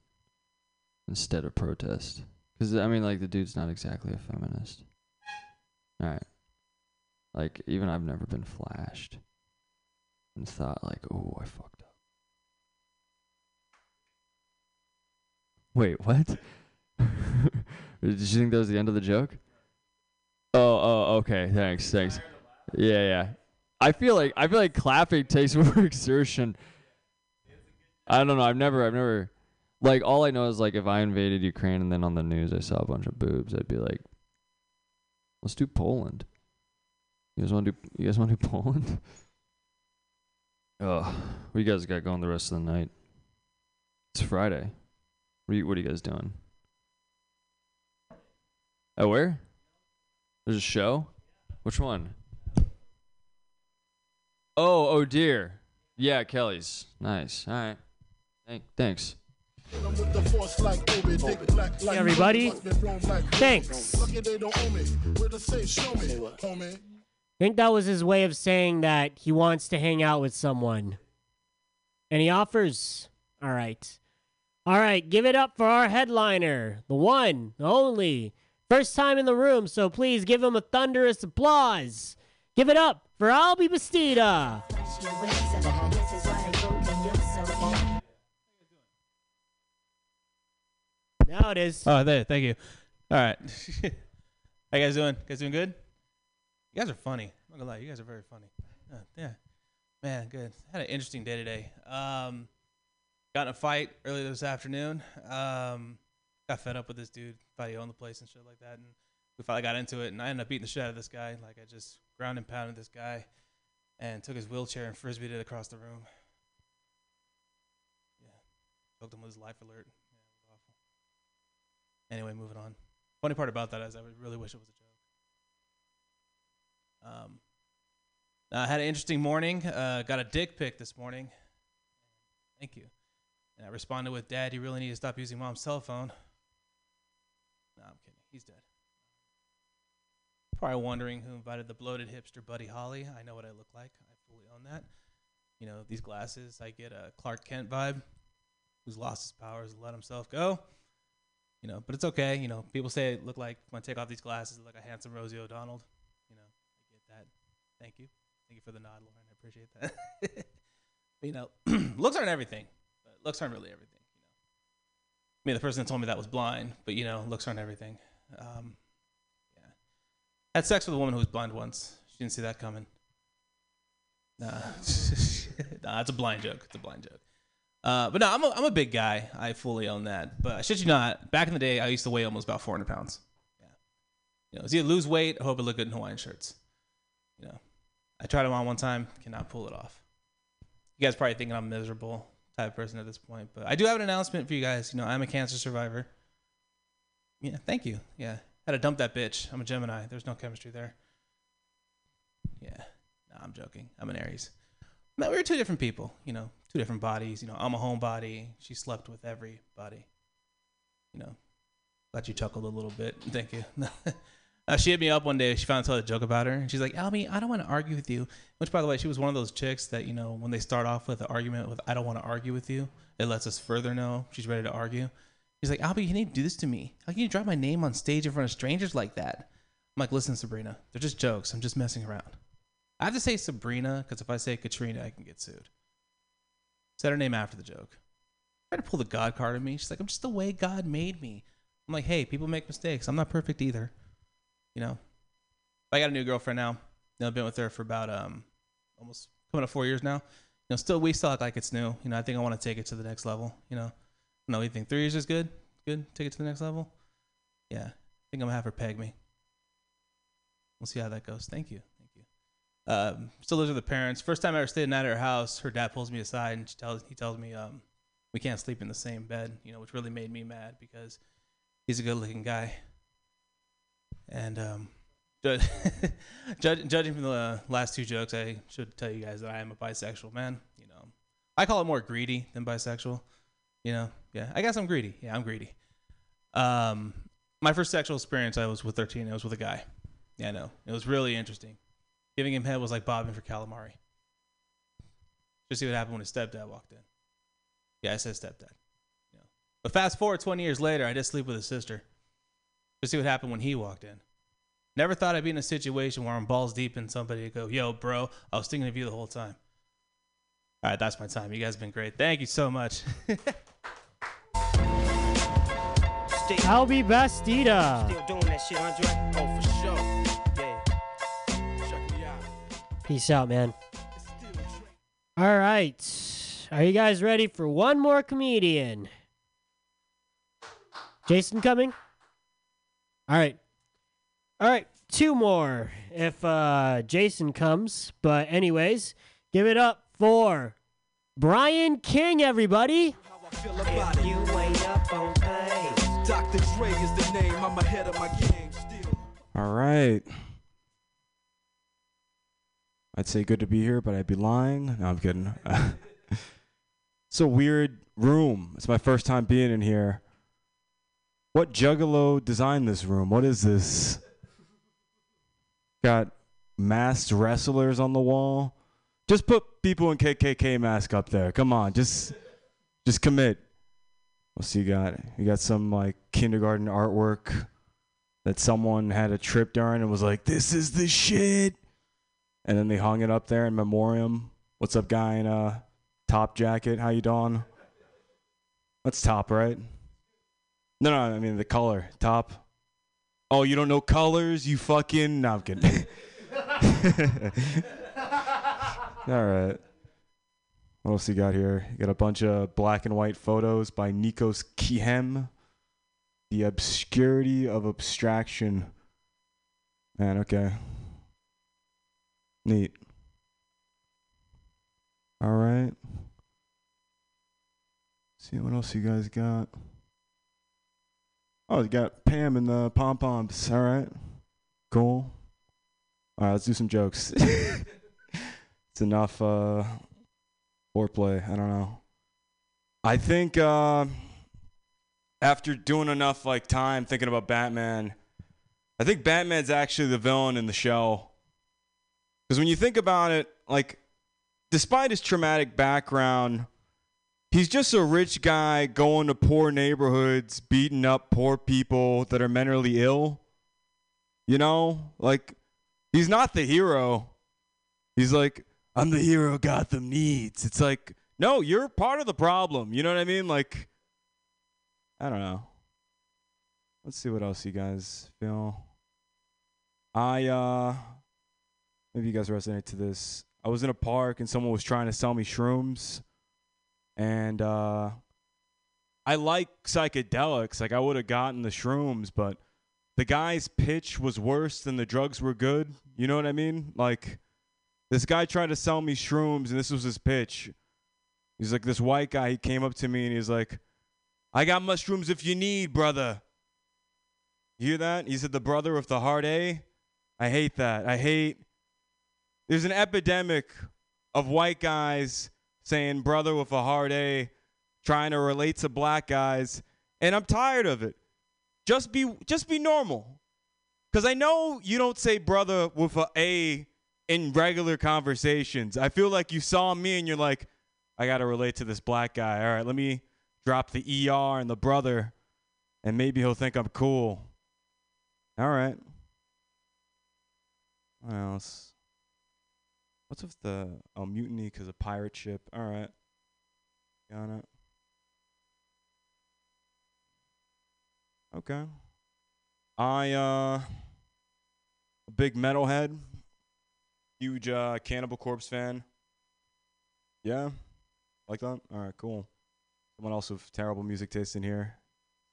instead of protest. Because, I mean, like, the dude's not exactly a feminist. Alright. Like, even I've never been flashed and thought, like, oh, I fucked up. Wait, what? Did you think that was the end of the joke? Oh, oh, okay. Thanks, thanks. Yeah, yeah. I feel like I feel like clapping takes more exertion. I don't know. I've never, I've never, like, all I know is like if I invaded Ukraine and then on the news I saw a bunch of boobs, I'd be like, let's do Poland. You guys want to do? You guys want to do Poland? Oh, what you guys got going the rest of the night? It's Friday. What are you, what are you guys doing? Oh, where? There's a show? Which one? Oh, oh dear. Yeah, Kelly's. Nice. All right. Thank, thanks. Hey, everybody. Thanks. I think that was his way of saying that he wants to hang out with someone. And he offers? All right. All right, give it up for our headliner, the one, the only, first time in the room, so please give him a thunderous applause. Give it up for Albie Bastida. Now it is. Oh, there. Thank you. All right. How you guys doing? You guys doing good? You guys are funny. I'm not gonna lie. You guys are very funny. Uh, yeah. Man, good. Had an interesting day today. Um, got in a fight earlier this afternoon. Um, got fed up with this dude. Thought he owned the place and shit like that. And we finally got into it. And I ended up beating the shit out of this guy. Like I just ground and pounded this guy, and took his wheelchair and frisbeed it across the room. Yeah. Choked him with his life alert. Yeah, it was awful. Anyway, moving on. Funny part about that is I really wish it was a joke. Um, I had an interesting morning. Uh, got a dick pic this morning. Thank you. And I responded with, Dad, you really need to stop using mom's cell phone. No, I'm kidding. He's dead. Probably wondering who invited the bloated hipster Buddy Holly. I know what I look like. I fully own that. You know, these glasses, I get a Clark Kent vibe, who's lost his powers and let himself go. You know, but it's okay. You know, people say I look like when I take off these glasses, I look like a handsome Rosie O'Donnell. You know, I get that. Thank you. Thank you for the nod, Lauren. I appreciate that. you know, looks aren't everything. Looks aren't really everything. You know, I mean, the person that told me that was blind, but you know, looks aren't everything. Um, yeah, had sex with a woman who was blind once. She didn't see that coming. Nah, nah, a blind joke. It's a blind joke. Uh, but no, I'm a, I'm a big guy. I fully own that. But I you not, back in the day, I used to weigh almost about 400 pounds. Yeah. You know, it's either lose weight or hope I look good in Hawaiian shirts. You know, I tried it on one time, cannot pull it off. You guys probably thinking I'm a miserable type person at this point, but I do have an announcement for you guys. You know, I'm a cancer survivor. Yeah, thank you. Yeah, had to dump that bitch. I'm a Gemini. There's no chemistry there. Yeah, no, I'm joking. I'm an Aries. No, we were two different people. You know, two different bodies. You know, I'm a homebody. She slept with everybody. You know, glad you chuckled a little bit. Thank you. uh, she hit me up one day. She found out a joke about her, and she's like, "Albie, I don't want to argue with you." Which, by the way, she was one of those chicks that you know, when they start off with an argument with "I don't want to argue with you," it lets us further know she's ready to argue. She's like, "Albie, you need to do this to me. How can you drop my name on stage in front of strangers like that?" I'm like, "Listen, Sabrina, they're just jokes. I'm just messing around." I have to say Sabrina because if I say Katrina, I can get sued. Said her name after the joke. Try to pull the God card on me. She's like, I'm just the way God made me. I'm like, hey, people make mistakes. I'm not perfect either. You know, I got a new girlfriend now. You know, I've been with her for about um almost coming up four years now. You know, still we still act like it's new. You know, I think I want to take it to the next level. You know, no, you think three years is good? Good, take it to the next level. Yeah, I think I'm gonna have her peg me. We'll see how that goes. Thank you. Thank you. Um, still lives with the parents. First time I ever stayed the night at her house, her dad pulls me aside and she tells he tells me um, we can't sleep in the same bed. You know, which really made me mad because he's a good-looking guy. And um, judge, judging from the last two jokes, I should tell you guys that I am a bisexual man. You know, I call it more greedy than bisexual. You know, yeah, I guess I'm greedy. Yeah, I'm greedy. Um, my first sexual experience, I was with 13. I was with a guy. Yeah, I know. It was really interesting. Giving him head was like bobbing for calamari. Just see what happened when his stepdad walked in. Yeah, I said stepdad. But fast forward 20 years later, I did sleep with his sister. Just see what happened when he walked in. Never thought I'd be in a situation where I'm balls deep in somebody and go, yo, bro, I was thinking of you the whole time. All right, that's my time. You guys have been great. Thank you so much. Albie Bastida. Still doing that shit, Andre? Oh, for sure. Yeah. Check me out. Peace out, man. All right. Are you guys ready for one more comedian? Jason coming? All right. All right, two more if uh Jason comes. But anyways, give it up for Brian King, everybody. All right. I'd say good to be here, but I'd be lying. No, I'm kidding. it's a weird room. It's my first time being in here. What juggalo designed this room? What is this? Got masked wrestlers on the wall. Just put people in KKK mask up there. Come on, just just commit. What's you got? You got some like kindergarten artwork that someone had a trip during and was like, "This is the shit," and then they hung it up there in memoriam. What's up, guy in a top jacket? How you doing? That's top, right? No, no, I mean the color top. Oh, you don't know colors? You fucking. No, I'm kidding. All right. What else you got here? You got a bunch of black and white photos by Nikos Kihem. The obscurity of abstraction. Man, okay. Neat. All right. See what else you guys got. Oh, you got Pam and the pom poms. All right. Cool. All right, let's do some jokes. it's enough uh, foreplay. I don't know. I think uh, after doing enough like time thinking about Batman, I think Batman's actually the villain in the show. Because when you think about it, like, despite his traumatic background, he's just a rich guy going to poor neighborhoods, beating up poor people that are mentally ill. You know, like he's not the hero. He's like, I'm the hero Gotham needs. It's like, no, you're part of the problem. You know what I mean? Like, I don't know. Let's see what else you guys feel. I uh maybe you guys resonate to this. I was in a park and someone was trying to sell me shrooms. And uh I like psychedelics. Like I would have gotten the shrooms, but the guy's pitch was worse than the drugs were good. You know what I mean? Like this guy tried to sell me shrooms and this was his pitch. He's like this white guy, he came up to me and he's like, I got mushrooms if you need, brother. You hear that? He said the brother with the hard A. I hate that. I hate there's an epidemic of white guys saying brother with a hard A, trying to relate to black guys, and I'm tired of it. Just be just be normal. Cuz I know you don't say brother with a A in regular conversations. I feel like you saw me and you're like, I got to relate to this black guy. All right, let me drop the ER and the brother and maybe he'll think I'm cool. All right. What else? What's with the oh mutiny because of pirate ship? All right, got it. Okay. I uh, a big metalhead, huge uh, Cannibal Corpse fan. Yeah, like that. All right, cool. Someone else with terrible music taste in here.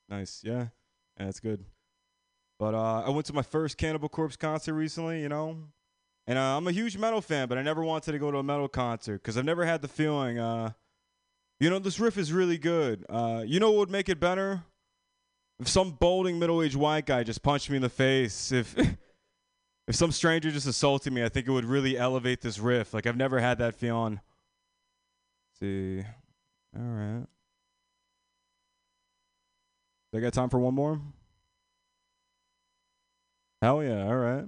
Nice. Yeah, yeah, that's good. But uh, I went to my first Cannibal Corpse concert recently, you know, and uh, I'm a huge metal fan, but I never wanted to go to a metal concert because I've never had the feeling, uh, you know, this riff is really good. Uh, you know what would make it better? If some balding middle-aged white guy just punched me in the face, if if some stranger just assaulted me, I think it would really elevate this riff. Like I've never had that feeling. Let's see, all right. I got time for one more? Hell yeah! All right.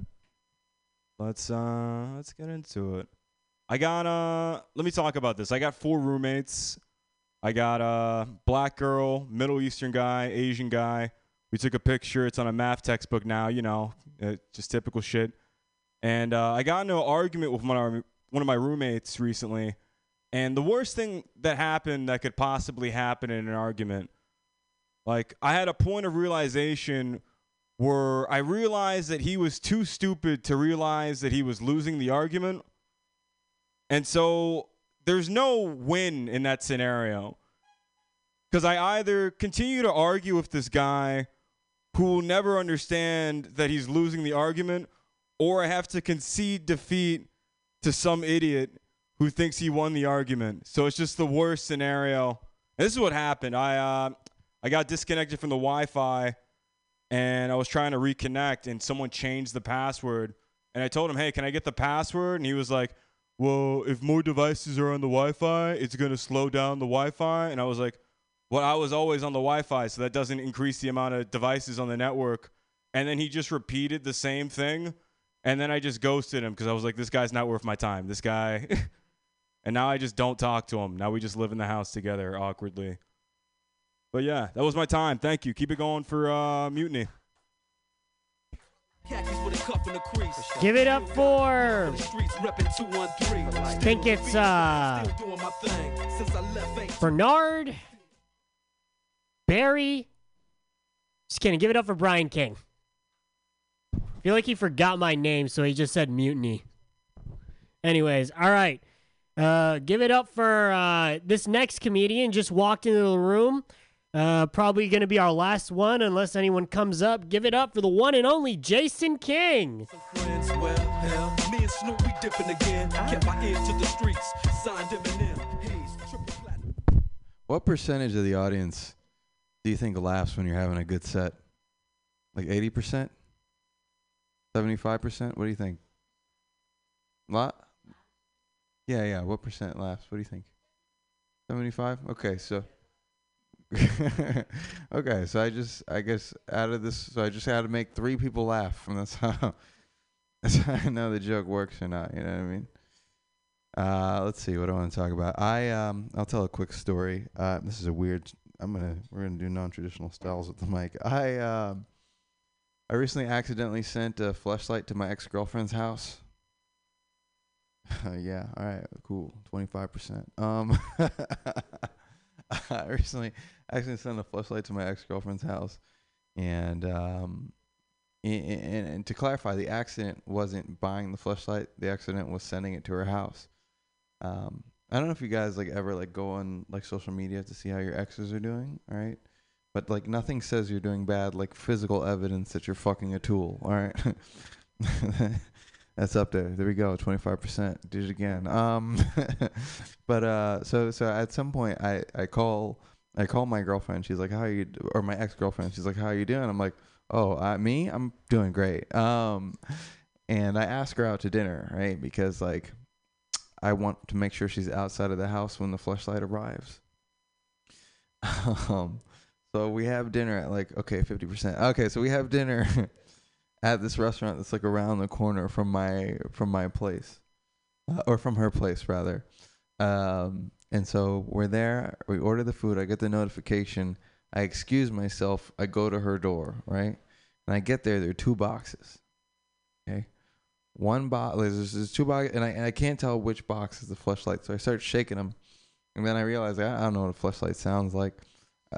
Let's uh let's get into it. I got uh let me talk about this. I got four roommates. I got a black girl, Middle Eastern guy, Asian guy. We took a picture. It's on a math textbook now, you know, uh, just typical shit. And uh, I got into an argument with one of, our, one of my roommates recently. And the worst thing that happened that could possibly happen in an argument, like I had a point of realization where I realized that he was too stupid to realize that he was losing the argument. And so there's no win in that scenario. Because I either continue to argue with this guy who will never understand that he's losing the argument, or I have to concede defeat to some idiot who thinks he won the argument. So it's just the worst scenario. And this is what happened. I uh, I got disconnected from the Wi-Fi, and I was trying to reconnect, and someone changed the password. And I told him, "Hey, can I get the password?" And he was like, "Well, if more devices are on the Wi-Fi, it's gonna slow down the Wi-Fi." And I was like, "Well, I was always on the Wi-Fi, so that doesn't increase the amount of devices on the network." And then he just repeated the same thing. And then I just ghosted him because I was like, this guy's not worth my time. This guy. and now I just don't talk to him. Now we just live in the house together awkwardly. But yeah, that was my time. Thank you. Keep it going for uh, Mutiny. Give it up for. I think it's uh Bernard Barry. Just kidding. Give it up for Brian King. I feel like he forgot my name, so he just said mutiny. Anyways, all right. Uh, give it up for uh, this next comedian. Just walked into the room. Uh, probably going to be our last one unless anyone comes up. Give it up for the one and only Jason King. Friends, well, hell, me and Snoop, we dipping again. Kept my ear to the streets, signed Eminem. Hayes, triple platinum. What percentage of the audience do you think laughs when you're having a good set? Like 80%? 75%? What do you think? Lot? Yeah, yeah. What percent laughs? What do you think? 75? Okay, so. okay, so I just, I guess out of this, so I just had to make three people laugh, and that's how, that's how I know the joke works or not. You know what I mean? Uh, let's see. What do I want to talk about? I um, I'll tell a quick story. Uh, this is a weird. I'm gonna we're gonna do non-traditional styles with the mic. I um, I recently accidentally sent a fleshlight to my ex-girlfriend's house. yeah. All right. Cool. Twenty-five percent. Um, I recently actually sent a fleshlight to my ex-girlfriend's house, and um, and, and, and to clarify, the accident wasn't buying the fleshlight. The accident was sending it to her house. Um, I don't know if you guys like ever like go on like social media to see how your exes are doing, right? But like nothing says you're doing bad like physical evidence that you're fucking a tool, all right? That's up there. There we go. Twenty five percent. Did it again. Um, but uh, so so at some point I I call I call my girlfriend. She's like, "How are you?" Or my ex girlfriend. She's like, "How are you doing?" I'm like, "Oh, uh, me? I'm doing great." Um, and I ask her out to dinner, right? Because like I want to make sure she's outside of the house when the fleshlight arrives. Um, so we have dinner at like okay, fifty percent. Okay, so we have dinner at this restaurant that's like around the corner from my from my place, uh, or from her place rather. Um, and so we're there. We order the food. I get the notification. I excuse myself. I go to her door, right? And I get there. There are two boxes. Okay, one box. There's, there's two boxes, and I and I can't tell which box is the fleshlight. So I start shaking them, and then I realize I, I don't know what a fleshlight sounds like.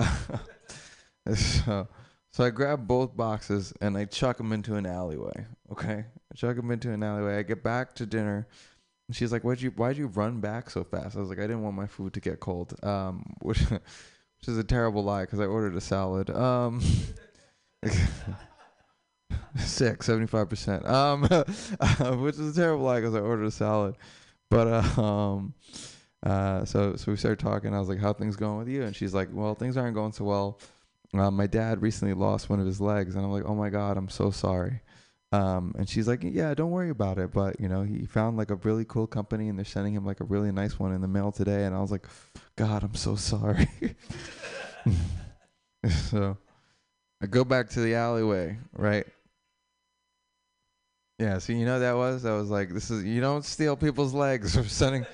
so, so I grab both boxes and I chuck them into an alleyway. Okay, I chuck them into an alleyway. I get back to dinner, and she's like, "Why'd you Why'd you run back so fast?" I was like, "I didn't want my food to get cold," um, which which is a terrible lie because I ordered a salad. Um, sick, seventy five percent. Um, which is a terrible lie because I ordered a salad. But uh, um, uh, so so we started talking. I was like, "How things going with you?" And she's like, "Well, things aren't going so well. Uh, my dad recently lost one of his legs." And I'm like, "Oh my god, I'm so sorry." Um, and she's like, "Yeah, don't worry about it." But you know, he found like a really cool company, and they're sending him like a really nice one in the mail today. And I was like, "God, I'm so sorry." so I go back to the alleyway, right? Yeah, so you know that was? That was like this is you don't steal people's legs for sending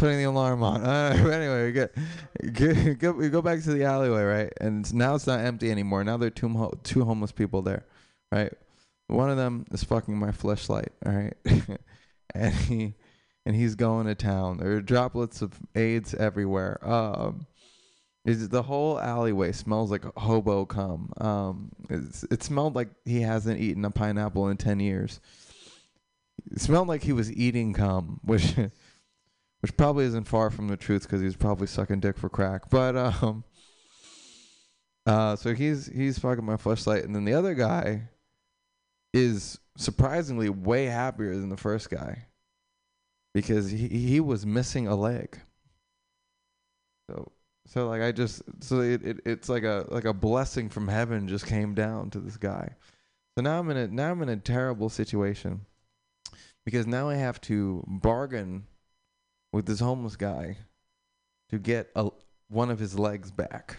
putting the alarm on. Uh, anyway, we get, get, go, we go back to the alleyway, right? And now it's not empty anymore. Now there are two two homeless people there, right? One of them is fucking my fleshlight, all right? and he and he's going to town. There are droplets of AIDS everywhere. Um is the whole alleyway smells like hobo cum. Um, it smelled like he hasn't eaten a pineapple in ten years. It smelled like he was eating cum, which which probably isn't far from the truth because he was probably sucking dick for crack. But um, uh, so he's he's fucking my fleshlight, and then the other guy is surprisingly way happier than the first guy. because he he was missing a leg. So so like I just so it, it it's like a like a blessing from heaven just came down to this guy. So now I'm in a now I'm in a terrible situation because now I have to bargain with this homeless guy to get a one of his legs back,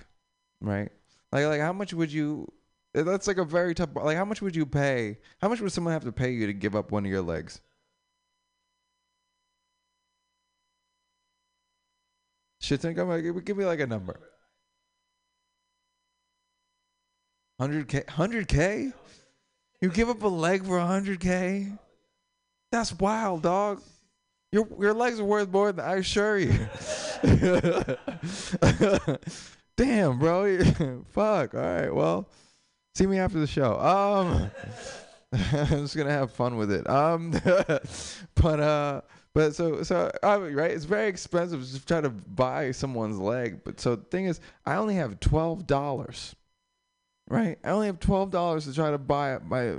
right? Like like how much would you? Eh, that's like a very tough. Like how much would you pay? How much would someone have to pay you to give up one of your legs? Shit, think about give, give me like a number. Hundred k, hundred k. You give up a leg for hundred k? That's wild, dog. Your your legs are worth more than I assure you. Damn, bro. Fuck. All right. Well, see me after the show. Um, I'm just gonna have fun with it. Um, but uh, but so so I mean, right. It's very expensive to try to buy someone's leg. But so the thing is, I only have twelve dollars. Right. I only have twelve dollars to try to buy my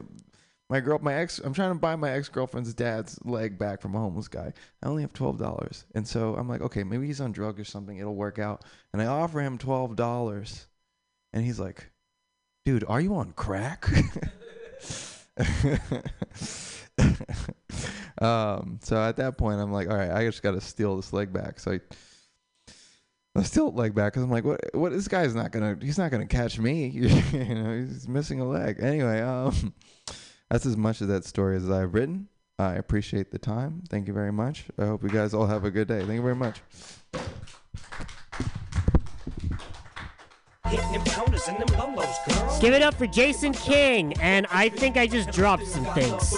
my girl, my ex. I'm trying to buy my ex girlfriend's dad's leg back from a homeless guy. I only have twelve dollars, and so I'm like, okay, maybe he's on drugs or something. It'll work out. And I offer him twelve dollars, and he's like, dude, are you on crack? um. So at that point, I'm like, all right, I just got to steal this leg back. So I. I steal leg back because I'm like, what? What? This guy's not gonna. He's not gonna catch me. you know, he's missing a leg. Anyway, um, that's as much of that story as I've written. I appreciate the time. Thank you very much. I hope you guys all have a good day. Thank you very much. Hitting them counters and them lolos, girl. Give it up for Jason King, and I think I just dropped some things.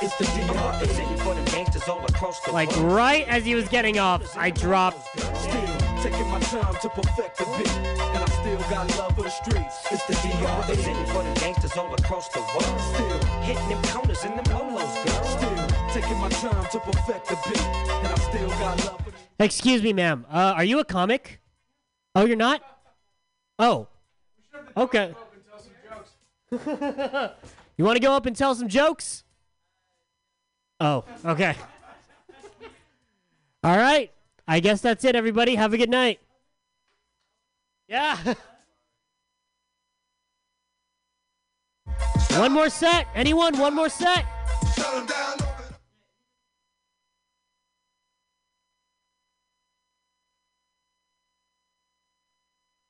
It's the DR, the city for the gangsters all across the Like right as he was getting off, I dropped. Still taking my time to perfect the beat, and I still got love for the streets. It's the DR, the city for the gangsters all across the world. Still hitting them counters and them lolos, girl. Still taking my time to perfect the beat, and I still got love for the Excuse me, ma'am. Uh, are you a comic? Oh, you're not? Oh. Okay. you want to go up and tell some jokes? Oh, okay. All right. I guess that's it, everybody. Have a good night. Yeah. one more set. Anyone? One more set.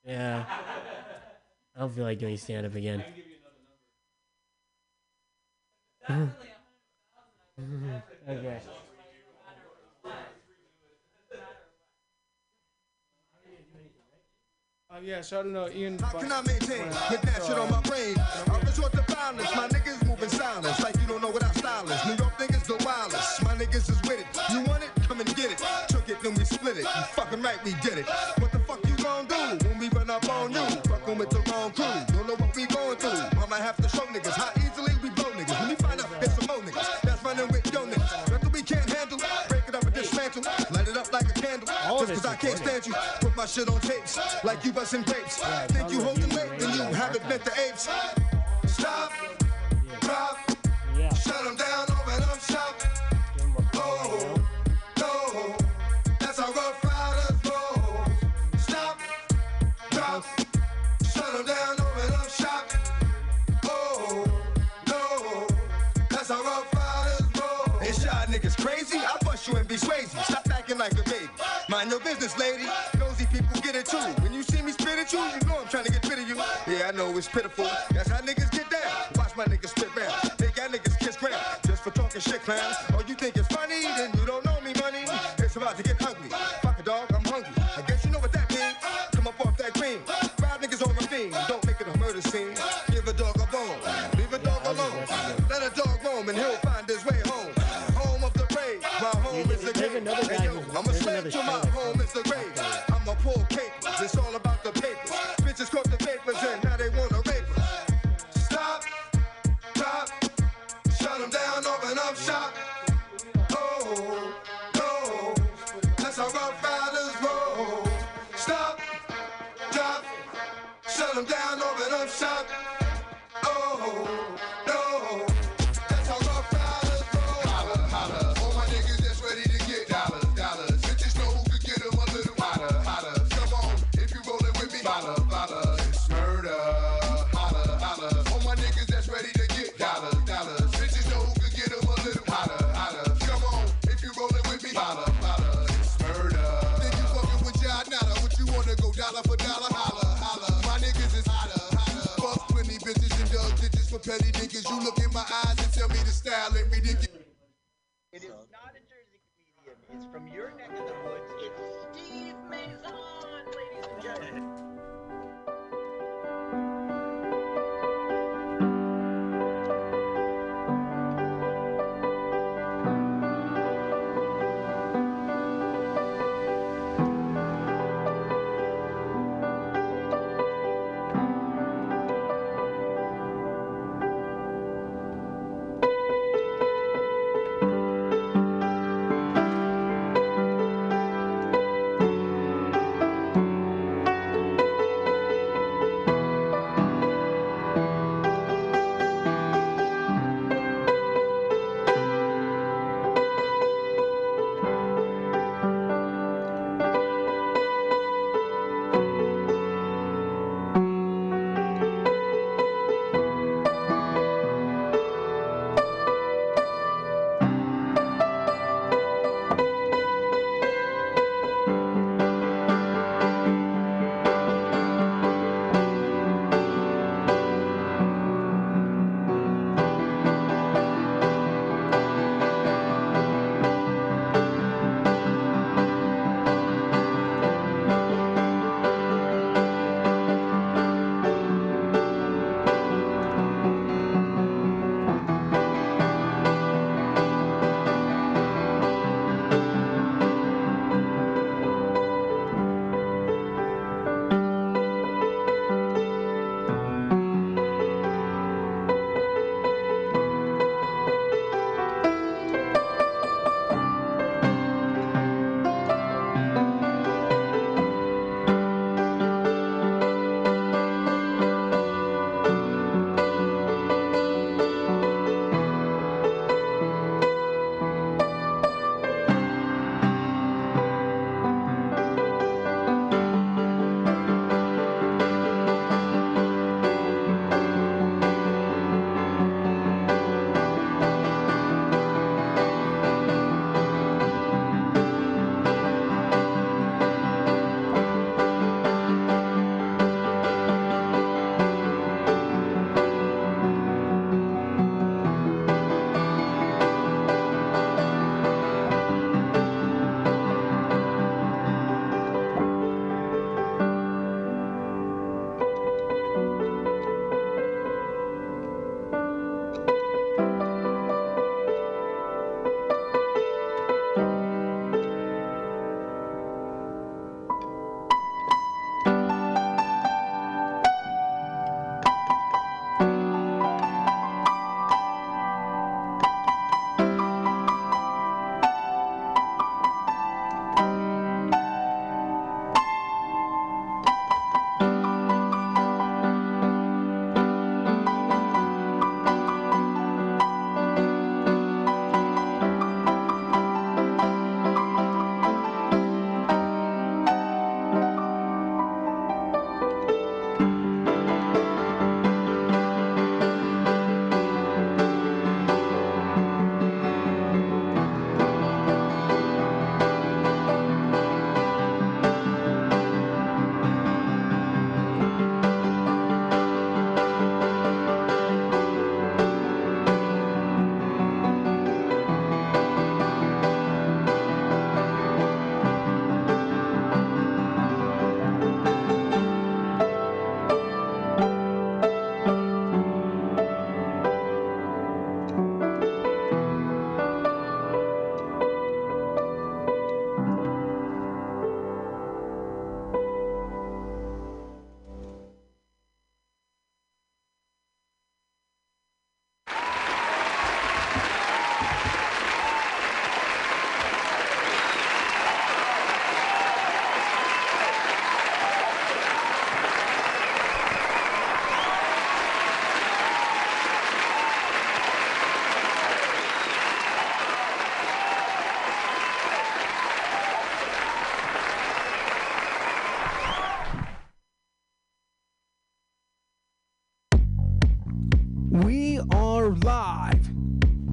Yeah. I don't feel like doing stand up again. okay. Uh, yeah, shout out to Ian. How can I maintain with that shit on my brain? I resort to violence. My niggas moving silence like you don't know what style is. New York niggas the wildest. My niggas is with it. You want it? Come and get it. Took it, then we split it. You fucking right, we did it. What the fuck you gon' do when we run up on you? Fucking with the wrong crew. Don't know what cause I can't stand you. Put my shit on tapes like you busting grapes. Think you holding weight, then you haven't met the apes. Stop, drop, shut them down, open up shop. Oh, no, that's how rough riders roll. Stop, drop, shut down, open up shop. Oh, no, that's how rough riders roll. It's y'all niggas crazy, I bust you and be crazy. Stop acting like a baby. Mind your business, lady. Nosy people get it too. When you see me spit at you, you know I'm trying to get rid of you. Yeah, I know it's pitiful. That's how niggas get down. Watch my niggas spit round. They got niggas kiss ground. Just for talking shit, clowns. Oh, you think it's funny? Then you don't know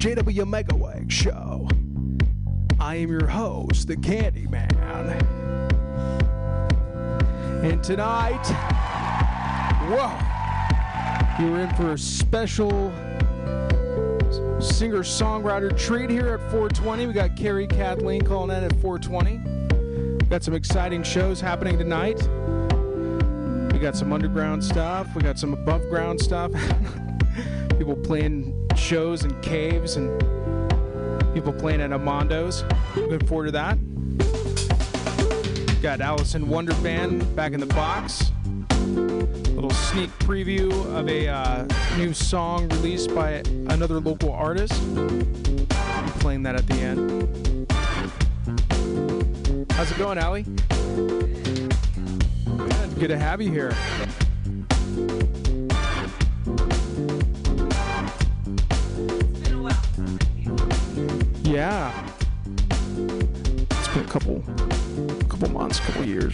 JW Megaweg Show. I am your host, the Candyman. And tonight, whoa, you're in for a special singer songwriter treat here at 420. We got Carrie Kathleen calling in at 420. Got some exciting shows happening tonight. We got some underground stuff. We got some above ground stuff. people playing shows in caves and people playing at Amondo's. Looking forward to that. Got Alice in Wonder Band back in the box. Little sneak preview of a uh, new song released by another local artist. Be playing that at the end. How's it going, Allie? Good. Good to have you here.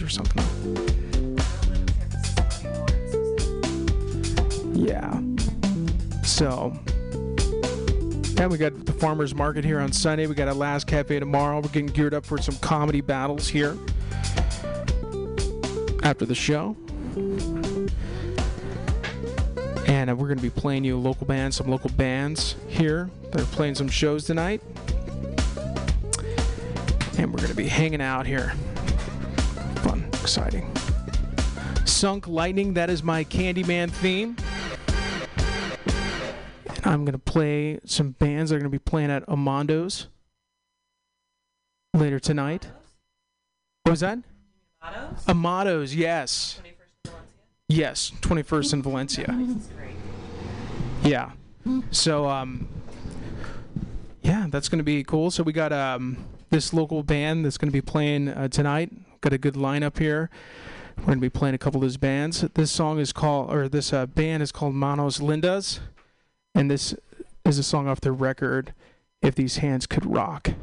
Or something. Yeah. So yeah, we got the farmers market here on Sunday. We got a last cafe tomorrow. We're getting geared up for some comedy battles here after the show. And we're going to be playing you local bands, some local bands here. They're playing some shows tonight. And we're going to be hanging out here. Exciting. Sunk Lightning, that is my Candyman theme. And I'm going to play some bands that are going to be playing at Amondo's later tonight. What was that? Amados, yes. Yes, 21st in Valencia. Yeah. So, um, yeah, that's going to be cool. So we got um, this local band that's going to be playing uh, tonight. Got a good lineup here. We're going to be playing a couple of those bands. This song is called, or this uh, band is called Manos Lindas, and this is a song off their record, "If These Hands Could Rock."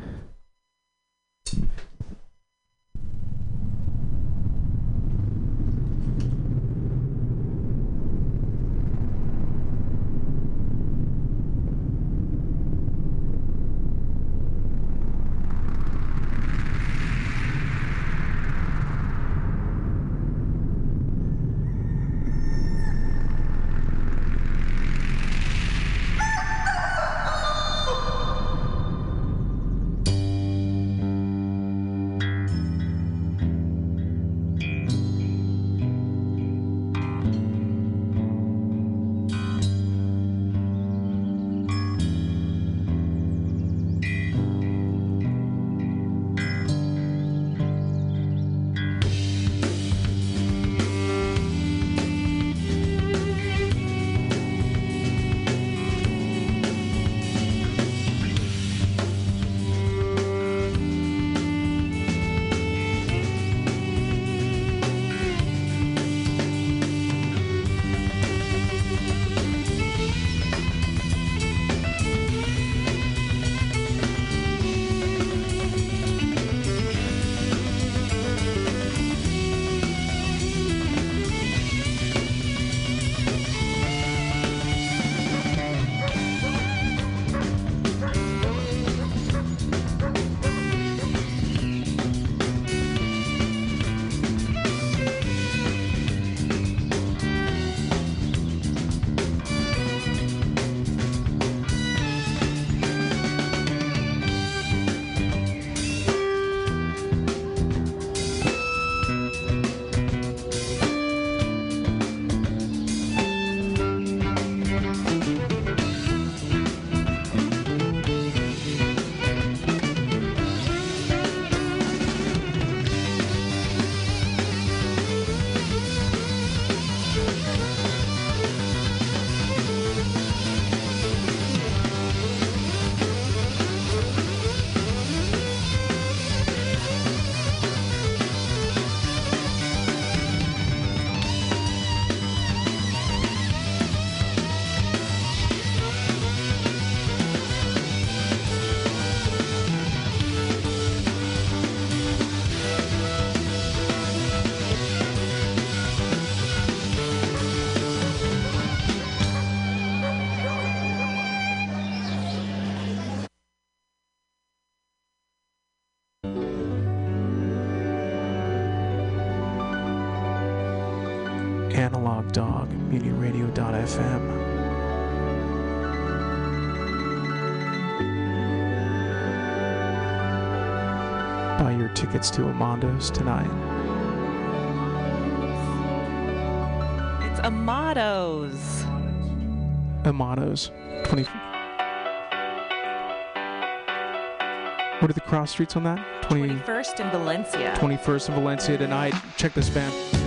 buy your tickets to Amando's tonight. It's Amado's. Amado's. 20. What are the cross streets on that? 20... 21st in Valencia. 21st in Valencia tonight. Check this band.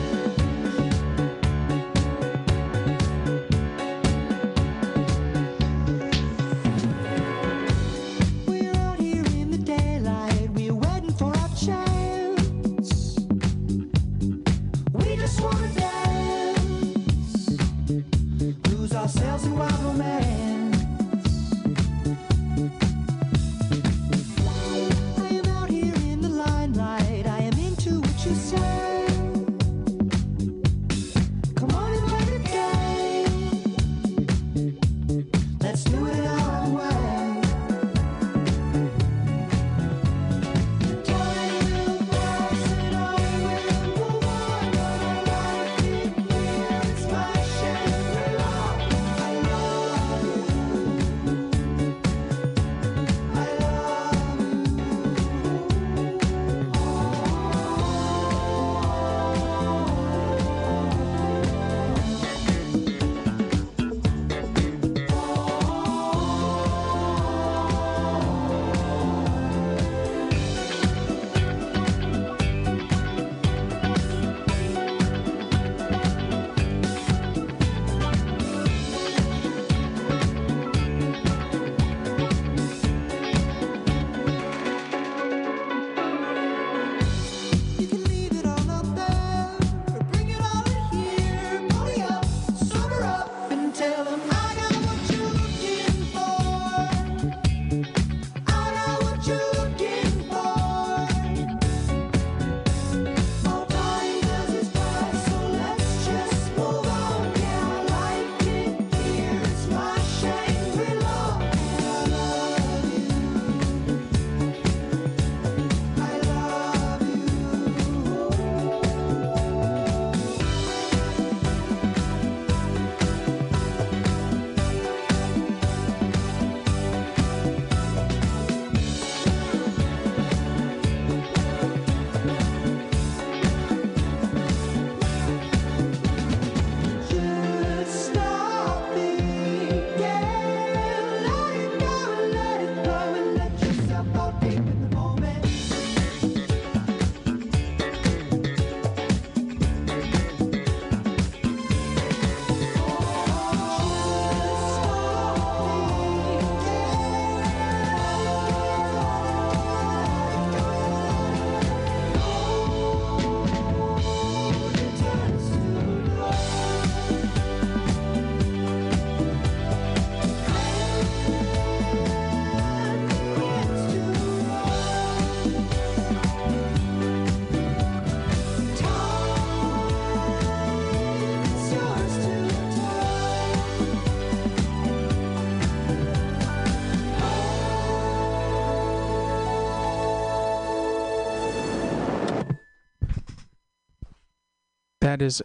that is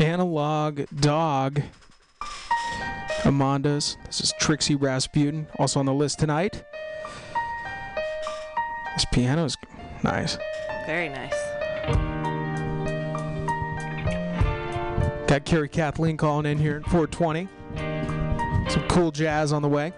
Analog Dog Amanda's. This is Trixie Rasputin, also on the list tonight. This piano is nice. Very nice. Got Carrie Kathleen calling in here at 420. Some cool jazz on the way.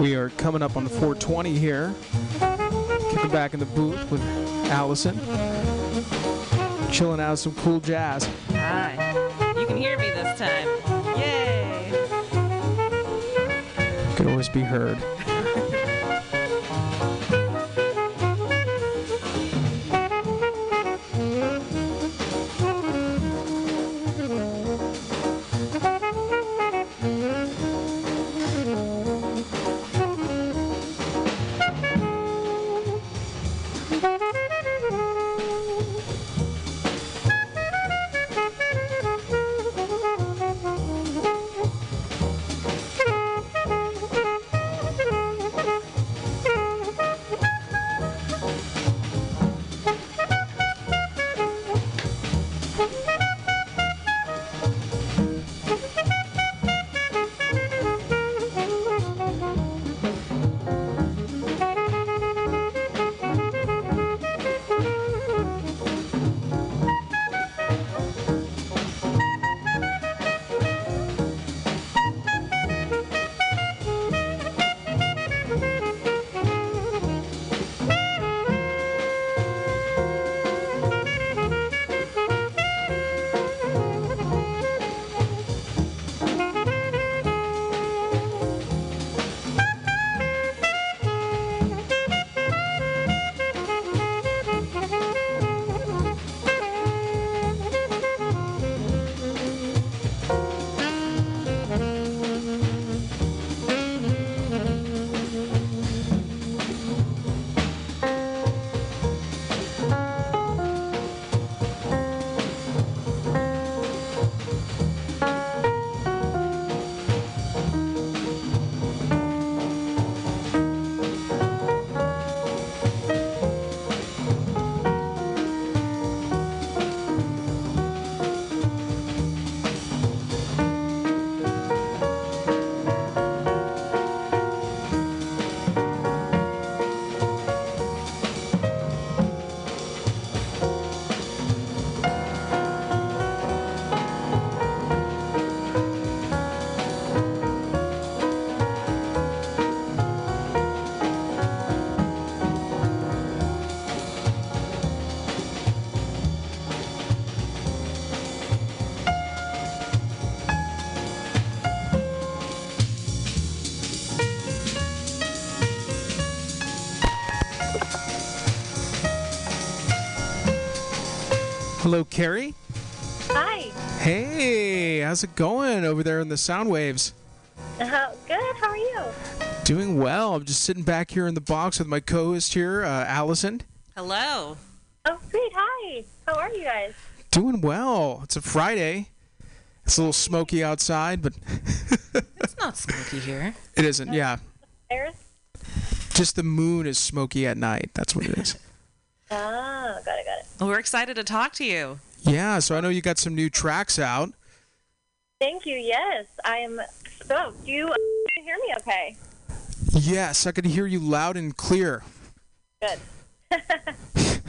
We are coming up on the 420 here. Kicking back in the booth with Allison. Chilling out some cool jazz. Hi. You can hear me this time. Yay! Can always be heard. Hello, Carrie. Hi. Hey, how's it going over there in the sound waves? Uh, good. How are you? Doing well. I'm just sitting back here in the box with my co-host here, uh, Allison. Hello. Oh, great. Hi. How are you guys? Doing well. It's a Friday. It's a little smoky outside, but It's not smoky here. it isn't. Yeah, Eris? just the moon is smoky at night. That's what it is. excited to talk to you. yeah. So I know you got some new tracks out. Thank you. Yes, I am stoked. Do you uh, hear me okay? Yes, I can hear you loud and clear. Good.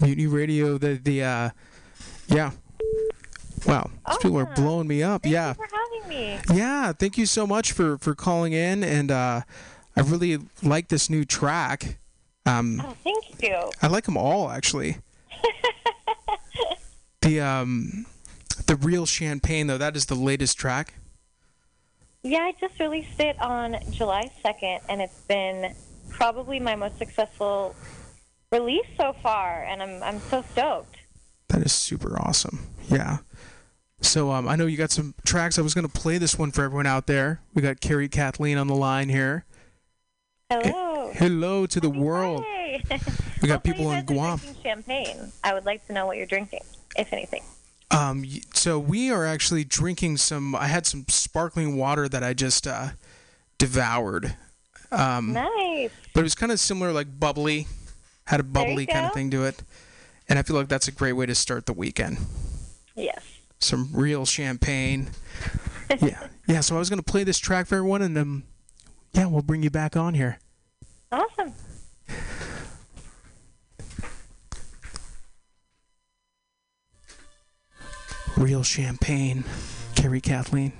Mutiny Radio. The the uh, yeah. Wow, these people are blowing me up. yeah. Thank you for having me. Yeah, thank you so much for for calling in, and uh, I really like this new track. Um, Oh, thank you. I like them all actually. the um, the real champagne though, that is the latest track. Yeah, I just released it on July 2nd, and it's been probably my most successful release so far, and I'm I'm so stoked. That is super awesome. Yeah. So um, I know you got some tracks. I was gonna play this one for everyone out there. We got Carrie Kathleen on the line here. Hello. Hello to the world. Hey. We got people in Guam. champagne. I would like to know what you're drinking, if anything. Um, so we are actually drinking some. I had some sparkling water that I just uh, devoured. Um, Nice. But it was kind of similar, like bubbly, had a bubbly kind of thing to it, and I feel like that's a great way to start the weekend. Yes. Some real champagne. yeah, yeah. So I was gonna play this track for everyone, and um, yeah, we'll bring you back on here. Awesome. Real champagne, Carrie Kathleen.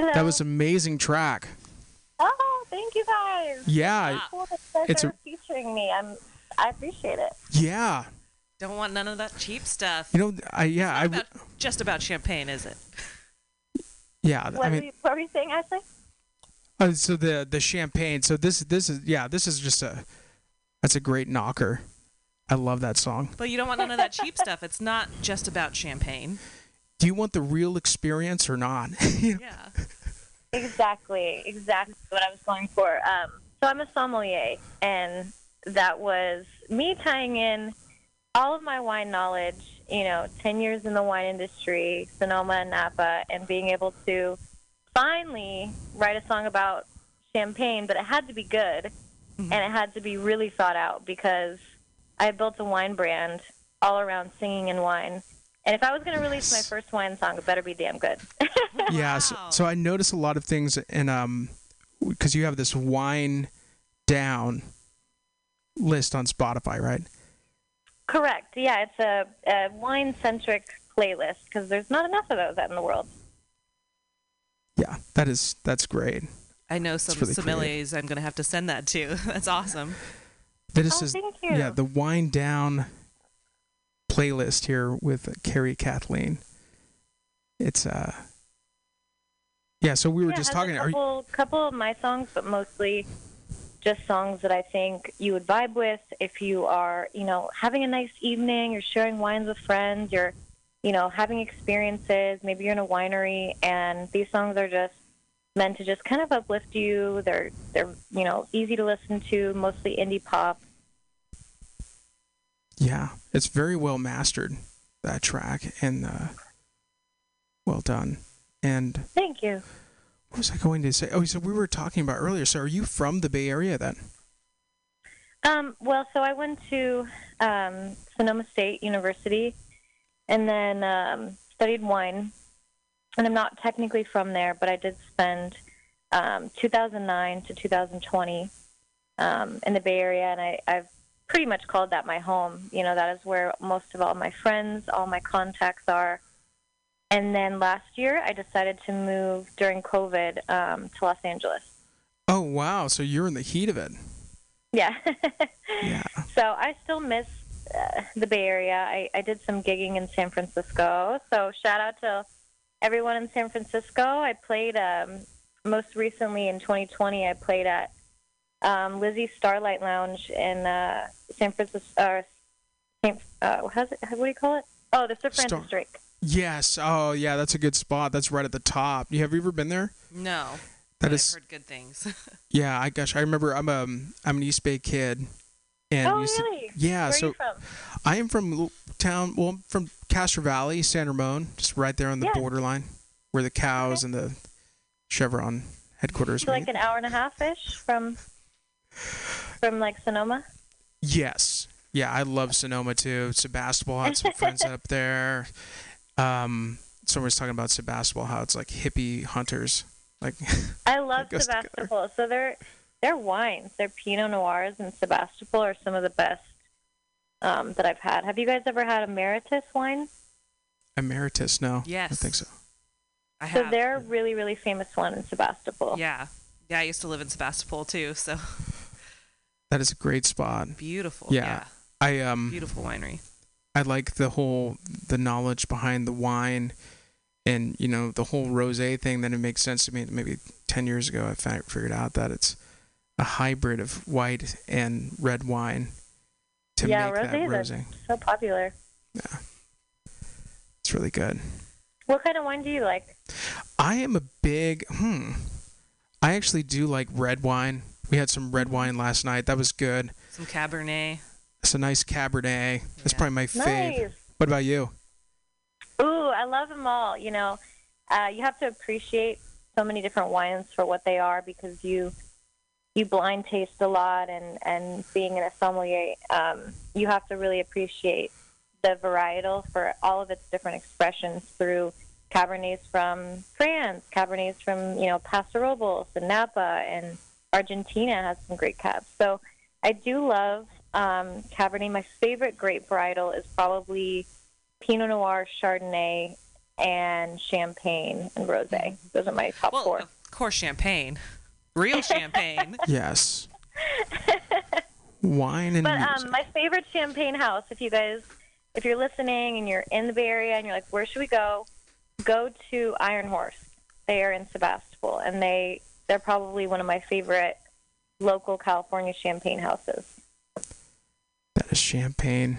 Hello. that was an amazing track. Oh, thank you guys. Yeah, Cool that you guys it's a- featuring me. I'm. I appreciate it. Yeah, Don't want none of that cheap stuff. you know, I yeah, I About, just about champagne, is it? yeah. What, I were you, what were you saying, Ashley? uh, so the the champagne. So this this is yeah, this is just a that's a great knocker. I love that song. But you don't want none of that cheap stuff. It's not just about champagne. Do you want the real experience or not? Yeah. Exactly, exactly what I was going for. Um, so I'm a sommelier, and that was me tying in all of my wine knowledge. You know, ten years in the wine industry, Sonoma and Napa, and being able to finally write a song about champagne, but it had to be good, and it had to be really thought out because I built a wine brand all around singing and wine. And if I was going to release my first wine song, it better be damn good. Yeah. So, so I notice a lot of things, and um, because you have this wine down list on Spotify, right? Correct. Yeah, it's a, a wine centric playlist because there's not enough of those out in the world. Yeah, that is that's great. I know some really sommeliers I'm going to have to send that to. That's awesome. That is Oh, is thank you. yeah the wine down playlist here with Carrie Kathleen. It's uh yeah. So we were yeah, just talking. A Are you, couple, couple of my songs, but mostly just songs that I think you would vibe with if you are, you know, having a nice evening, you're sharing wines with friends, you're, you know, having experiences. Maybe you're in a winery, and these songs are just meant to just kind of uplift you. They're they're you know easy to listen to, mostly indie pop. Yeah, it's very well mastered that track and uh, well done. And Thank you. what was I going to say? Oh, so we were talking about earlier. So are you from the Bay Area then? Um, well, so I went to um, Sonoma State University and then um, studied wine. And I'm not technically from there, but I did spend um, 2009 to 2020 um, in the Bay Area, and I, I've pretty much called that my home. You know, that is where most of all my friends, all my contacts are. And then last year, I decided to move during COVID um, to Los Angeles. Oh wow! So you're in the heat of it. Yeah. Yeah. So I still miss uh, the Bay Area. I, I did some gigging in San Francisco. So shout out to everyone in San Francisco. I played um, most recently in 2020. I played at um, Lizzie's Starlight Lounge in uh, San Francisco. Uh, Saint, uh, how's it, what do you call it? Oh, the Sir Francis Star- Drake. Yes. Oh yeah, that's a good spot. That's right at the top. You have you ever been there? No. That but is- I've heard good things. Yeah, I gosh, I remember. I'm um I'm an East Bay kid, and oh, used to- really? yeah. Where so are you from? I am from town. Well, I'm from Castro Valley, San Ramon, just right there on the Yeah. borderline, where the cows and the Chevron headquarters. So like an hour and a half ish from from like Sonoma. Yes. Yeah, I love Sonoma too. Sebastopol had some friends up there. Um, someone was talking about Sebastopol, how it's like hippie hunters. Like, I love goes together. Sebastopol. So their their wines, their Pinot Noirs in Sebastopol are some of the best um, that I've had. Have you guys ever had Emeritus wine? emeritus, no. I Yes. don't think so. I so have. they're a really really famous one in Sebastopol. Yeah. Yeah, I used to live in Sebastopol too, so That is a great spot. beautiful. Yeah. I um Beautiful winery. I like the whole the knowledge behind the wine and you know the whole rosé thing then it makes sense to me maybe 10 years ago I fi- figured out that it's a hybrid of white and red wine to yeah, make that rosés rosé. are so popular. Yeah. It's really good. What kind of wine do you like? I am a big hmm. I actually do like red wine. We had some red wine last night. That was good. Some Cabernet. It's a nice Cabernet. That's probably my fave. Nice. What about you? Ooh, I love them all. You know, uh, you have to appreciate so many different wines for what they are because you you blind taste a lot, and and being in a sommelier, um, you have to really appreciate the varietal for all of its different expressions through Cabernets from France, Cabernets from you know Paso Robles and Napa, and Argentina has some great cabs. So I do love um, Cabernet. My favorite grape varietal is probably Pinot Noir, Chardonnay, and Champagne and Rosé. Those are my top Well, four. of course, champagne. Real champagne. Yes. wine and But music. um, my favorite champagne house, if you guys, if you're listening and you're in the Bay Area and you're like, where should we go? Go to Iron Horse. They are in Sebastopol, and they they're probably one of my favorite local California champagne houses. That is champagne.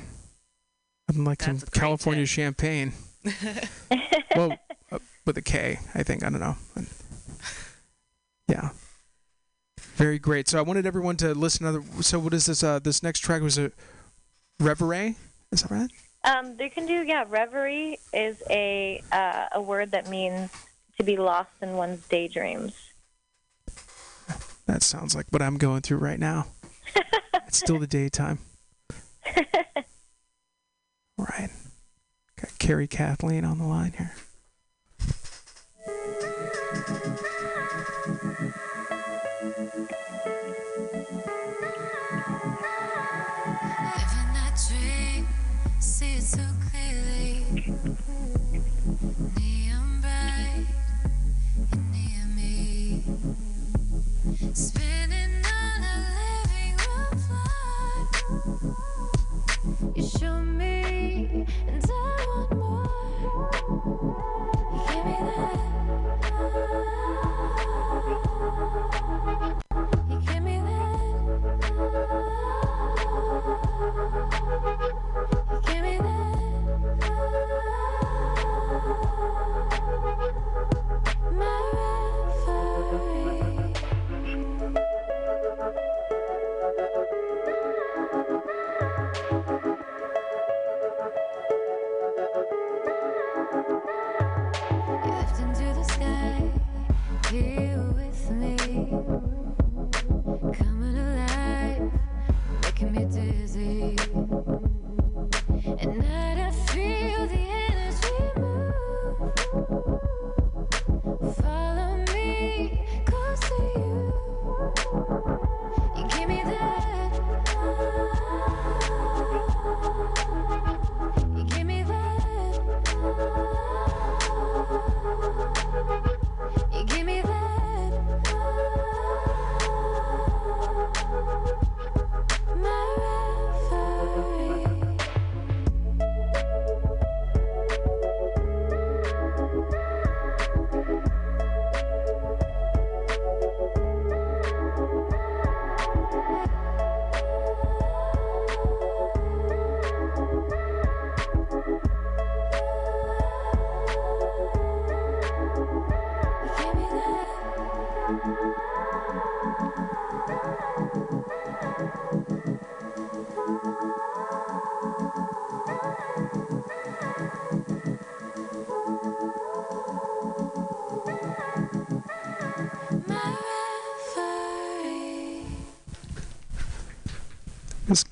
I'd like some California champagne. well, uh, with a K, I think. I don't know. Yeah. Very great. So I wanted everyone to listen to the. So what is this? Uh, this next track was a reverie. Is that right? Um, they can do yeah. Reverie is a uh, a word that means to be lost in one's daydreams. That sounds like what I'm going through right now. it's still the daytime. right. Got Carrie Kathleen on the line here.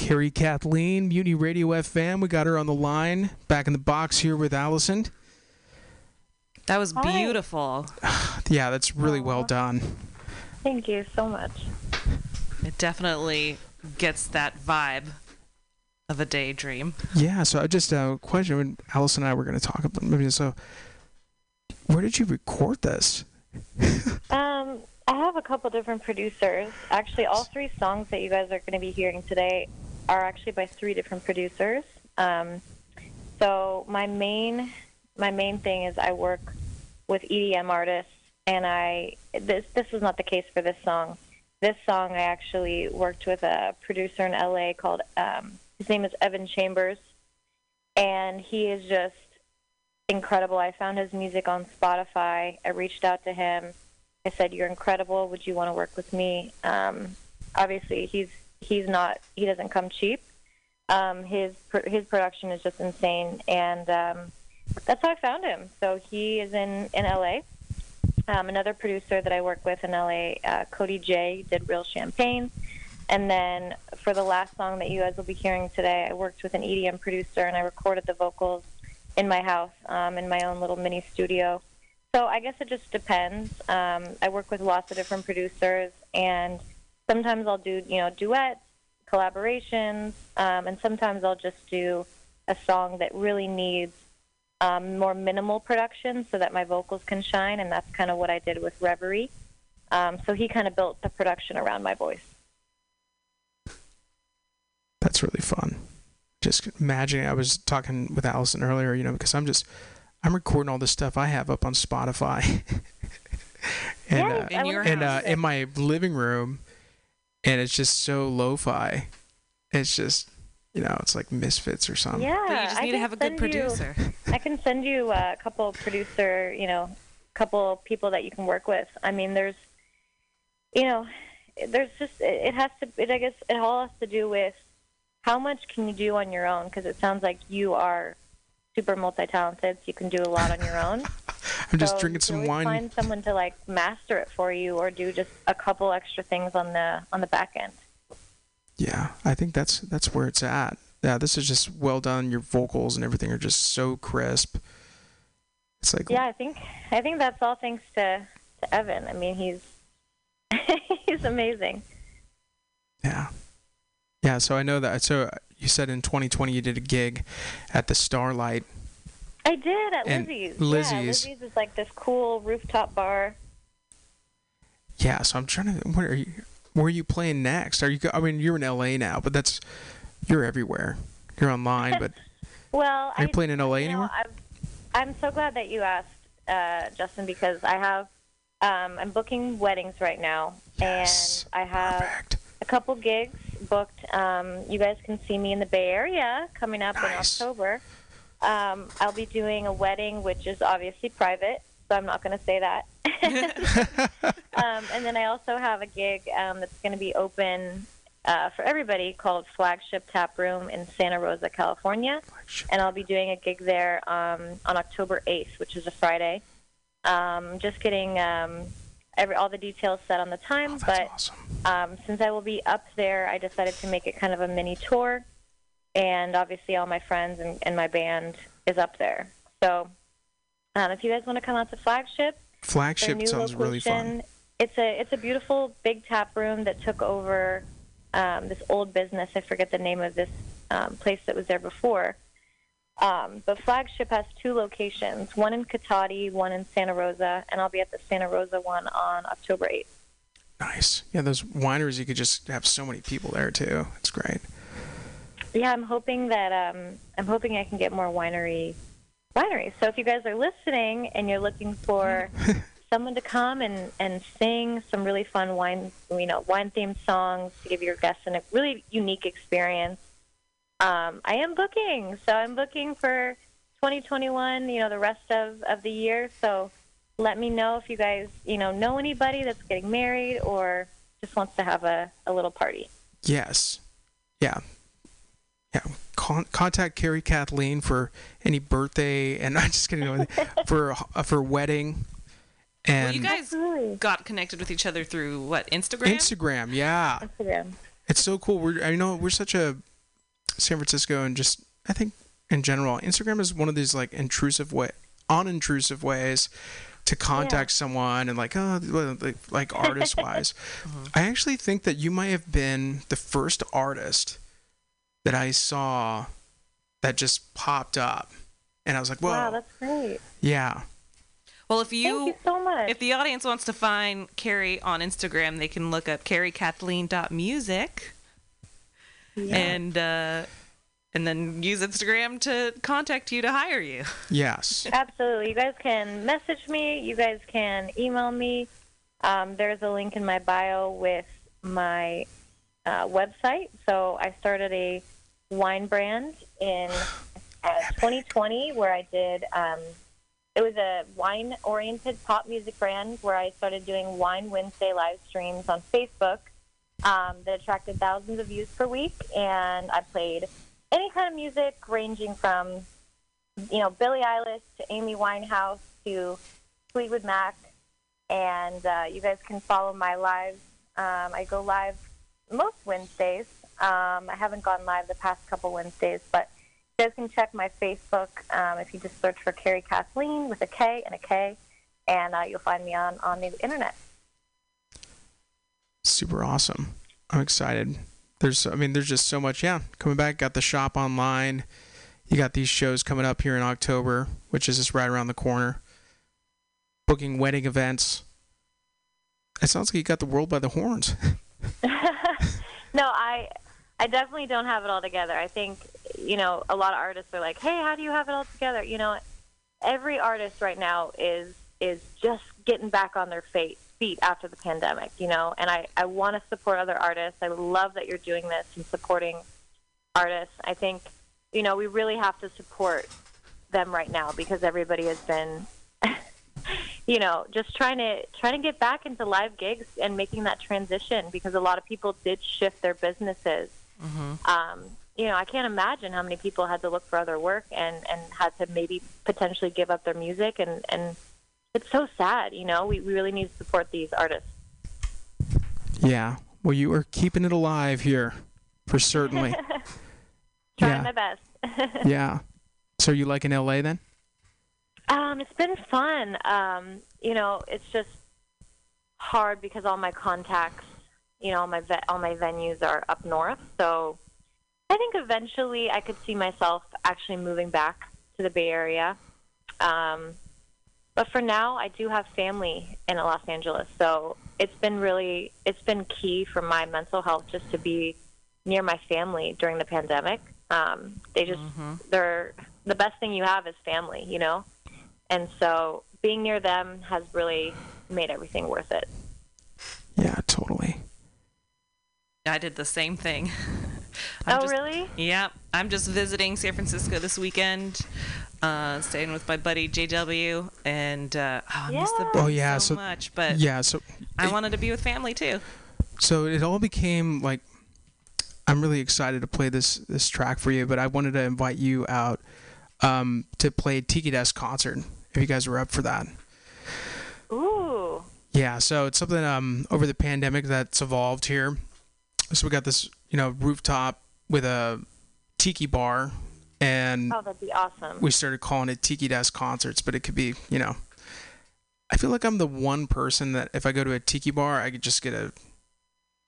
Carrie Kathleen, Mutiny Radio FM. We got her on the line. Back in the box here with Allison. That was beautiful. Yeah, that's really well done. Thank you so much. It definitely gets that vibe of a daydream. Yeah, so I just a uh, question. When Allison and I were going to talk about maybe so. Where did you record this? Um, I have a couple different producers. Actually, all three songs that you guys are going to be hearing today are actually by three different producers. Um, so my main my main thing is I work with EDM artists, and I this this was not the case for this song. This song I actually worked with a producer in LA called um, his name is Evan Chambers, and he is just incredible. I found his music on Spotify. I reached out to him. I said, "You're incredible. Would you want to work with me?" Um, obviously, he's he's not he doesn't come cheap. Um, his his production is just insane, and um, that's how I found him. So he is in in LA. Um, another producer that I work with in LA, uh, Cody J, did Real Champagne. And then for the last song that you guys will be hearing today, I worked with an EDM producer and I recorded the vocals in my house, um, in my own little mini studio. So I guess it just depends. Um, I work with lots of different producers, and sometimes I'll do you know duets, collaborations, um, and sometimes I'll just do a song that really needs um, more minimal production so that my vocals can shine, and that's kind of what I did with Reverie. Um, so he kind of built the production around my voice. That's really fun. Just imagining, I was talking with Allison earlier, you know, because I'm just, I'm recording all this stuff I have up on Spotify. and Yeah, uh, In your and uh, in my living room, and it's just so lo-fi. It's just, you know, it's like Misfits or something. Yeah, But you just I need to have a good send you- producer. I can send you a couple producer, you know, couple people that you can work with. I mean, there's, you know, there's just it it has to. It, I guess it all has to do with how much can you do on your own? Because it sounds like you are super multi-talented. So you can do a lot on your own. I'm just So drinking some always wine. Find someone to like master it for you, or do just a couple extra things on the on the back end. Yeah, I think that's that's where it's at. Yeah, this is just well done. Your vocals and everything are just so crisp. It's like Yeah, I think I think that's all thanks to to Evan. I mean, he's he's amazing. Yeah. Yeah, so I know that. So you said in 2020 you did a gig at the Starlight. I did at And Lizzie's. Lizzie's. Yeah, Lizzie's is like this cool rooftop bar. Yeah, so I'm trying to. Where are you? Where are you playing next? Are you? I mean, you're in LA now, but that's you're everywhere. You're online, but Well, are you I, playing in LA you know, anymore? I'm, I'm so glad that you asked, uh, Justin, because I have um, I'm booking weddings right now, and I have a couple gigs booked. Um, you guys can see me in the Bay Area coming up in October. Um, I'll be doing a wedding, which is obviously private, so I'm not going to say that. um, and then I also have a gig um, that's going to be open uh, for everybody called Flagship Tap Room in Santa Rosa, California. And I'll be doing a gig there um, on October 8th, which is a Friday. Um, just getting um, every all the details set on the time, but um, since I will be up there, I decided to make it kind of a mini tour. And obviously, all my friends and, and my band is up there. So um, if you guys want to come out to Flagship, Flagship sounds really fun. It's a it's a beautiful big tap room that took over um, this old business. I forget the name of this um, place that was there before. Um, but Flagship has two locations, one in Cotati, one in Santa Rosa, and I'll be at the Santa Rosa one on October 8th. Nice. Yeah, those wineries you could just have so many people there too. It's great. Yeah, I'm hoping that um, I'm hoping I can get more winery wineries. So if you guys are listening and you're looking for someone to come and, and sing some really fun wine you know wine themed songs to give your guests a really unique experience, um, I am booking. So I'm booking for 2021. You know the rest of, of the year. So let me know if you guys, you know, know anybody that's getting married or just wants to have a, a little party. Yes. Yeah. Yeah. Con- contact Carrie Kathleen for any birthday, and I'm just kidding. for uh, for wedding, Well, and you guys got connected with each other through what Instagram? Instagram. Yeah. Instagram. It's so cool. We're I know we're such a San Francisco and just I think in general, Instagram is one of these like intrusive way, unintrusive ways to contact someone and like oh like, like artist wise. I mm-hmm. actually think that you might have been the first artist that I saw that just popped up, and I was like, whoa, Wow, that's great. yeah. Well, if you, Thank you so much. if the audience wants to find Carrie on Instagram, they can look up carriekathleen.music Yeah. and uh, and then use Instagram to contact you to hire you. Yes. Absolutely. You guys can message me. You guys can email me. Um, there's a link in my bio with my uh, website. So I started a wine brand in uh, 2020 where I did. Um, it was a wine-oriented pop music brand where I started doing Wine Wednesday live streams on Facebook um, that attracted thousands of views per week, and I played any kind of music ranging from you know, Billie Eilish to Amy Winehouse to Fleetwood Mac. And uh, you guys can follow my lives. Um, I go live most Wednesdays. Um, I haven't gone live the past couple Wednesdays, but you guys can check my Facebook um, if you just search for Carrie Kathleen with a K and a K, and uh, you'll find me on, on the internet. Super awesome. I'm excited. There's, I mean, there's just so much. Yeah, coming back. Got the shop online. You got these shows coming up here in October, which is just right around the corner. Booking wedding events. It sounds like you got the world by the horns. no, I I definitely don't have it all together. I think you know a lot of artists are like, "Hey, how do you have it all together?" You know, every artist right now is is just getting back on their feet feet after the pandemic. You know, and I I want to support other artists. I love that you're doing this and supporting artists. I think you know we really have to support them right now because everybody has been you know, just trying to trying to get back into live gigs and making that transition because a lot of people did shift their businesses. Um, you know, I can't imagine how many people had to look for other work and and had to maybe potentially give up their music and and it's so sad. You know, we we really need to support these artists. Yeah. Well, you are keeping it alive here, for certainly. Trying Yeah. my best. yeah. So you like in LA then? Um, it's been fun. Um, you know, it's just hard because all my contacts, you know, all my ve- all my venues are up north. So I think eventually I could see myself actually moving back to the Bay Area. Um, but for now, I do have family in Los Angeles, so it's been really it's been key for my mental health just to be near my family during the pandemic. Um, they just they're the best thing you have is family, you know, and so being near them has really made everything worth it. Yeah, totally. I did the same thing. I'm Oh, just- really? Yeah, I'm just visiting San Francisco this weekend, uh, staying with my buddy JW, and uh, oh, I miss the Oh, yeah, so, so- much. But yeah, so I wanted to be with family too. So it all became like I'm really excited to play this this track for you, but I wanted to invite you out um, to play Tiki Desk concert if you guys were up for that. Ooh. Yeah, so it's something um, over the pandemic that's evolved here. So we got this, you know, rooftop with a tiki bar, and Oh, that'd be awesome. we started calling it Tiki Desk concerts, but it could be, you know, I feel like I'm the one person that if I go to a tiki bar, I could just get a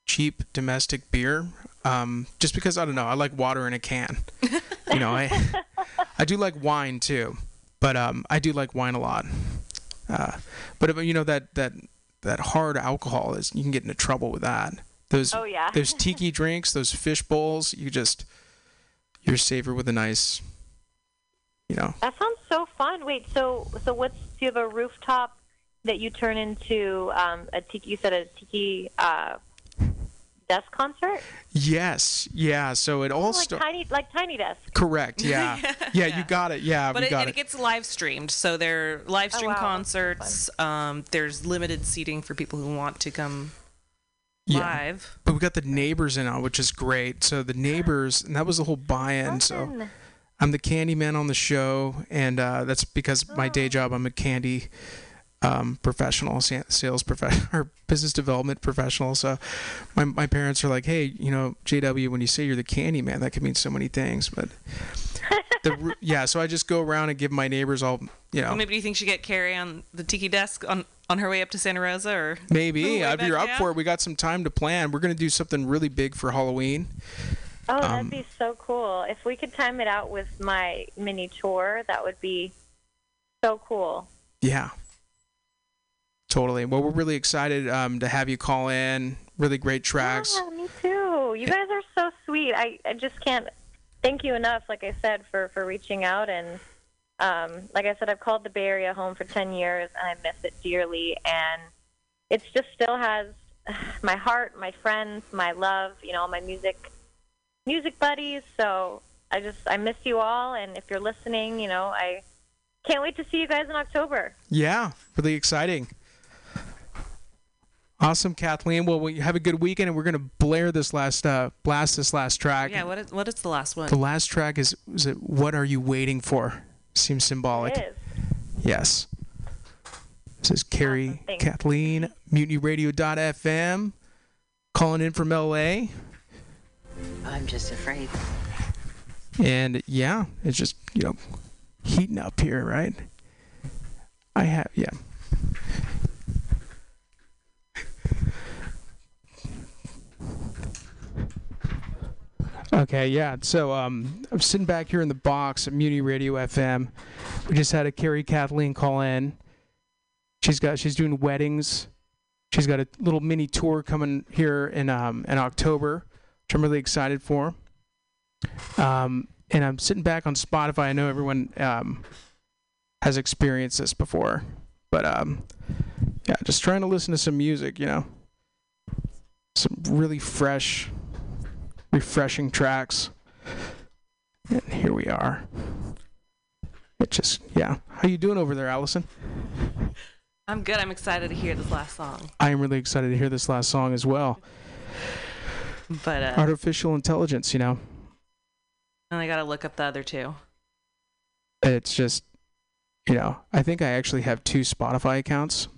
cheap domestic beer. Um, just because I don't know, I like water in a can. you know, I I do like wine too, but um, I do like wine a lot. Uh, but you know that that that hard alcohol is you can get into trouble with that. Those Oh, yeah. those tiki drinks, those fish bowls, you just you're safer with a nice, you know. That sounds so fun. Wait, so so what's do you have a rooftop that you turn into um, a tiki? You said a tiki uh, Desk concert? Yes, yeah. So it all like started. tiny, like Tiny Desk. Correct. Yeah. yeah. You got it. Yeah. but we it, got and it. it gets live streamed, so they're live Oh, stream wow, concerts. Um, there's limited seating for people who want to come Yeah. live. But we got the neighbors in on, which is great. So the neighbors, and that was the whole buy-in. So I'm the candy man on the show, and uh, that's because my day job. I'm a candy um, professional, sales professional, or business development professional. So my my parents are like, hey, you know, JW, when you say you're the candy man, that could mean so many things. But the yeah, so I just go around and give my neighbors all, you know, Well, maybe do you think she get Carrie on the tiki desk on on her way up to Santa Rosa, or maybe way if you're up down? for it, we got some time to plan. We're gonna do something really big for Halloween. Oh, that'd Um, be so cool. If we could time it out with my mini tour, that would be so cool. Yeah. Totally. Well, we're really excited um, to have you call in. Really great tracks. Yeah, me too. You guys are so sweet. I, I just can't thank you enough, like I said, for, for reaching out. And um, like I said, I've called the Bay Area home for 10 years, and I miss it dearly. And it just still has my heart, my friends, my love, you know, my music music buddies. So I just I miss you all. And if you're listening, you know, I can't wait to see you guys in October. Yeah, really exciting. Awesome, Kathleen. Well, we have a good weekend, and we're gonna blare this last, uh, blast this last track. yeah, what is what is the last one? The last track is is it? What are you waiting for? Seems symbolic. It is. Yes. This is Carrie thanks. Kathleen, MutinyRadio.fm, calling in from LA. I'm just afraid. And yeah, it's just, you know, heating up here, right? I have, yeah. Okay, yeah. So um, I'm sitting back here in the box at Mutiny Radio FM. We just had a Carrie Kathleen call in. She's got she's doing weddings. She's got a little mini tour coming here in um, in October, which I'm really excited for. Um, and I'm sitting back on Spotify. I know everyone um, has experienced this before, but um, yeah, just trying to listen to some music, you know, some really fresh, refreshing tracks. And here we are. It just, yeah. How you doing over there, Allison? I'm good. I'm excited to hear this last song. I am really excited to hear this last song as well. But uh, Artificial intelligence, you know, and I gotta look up the other two. it's just you know i think i actually have two spotify accounts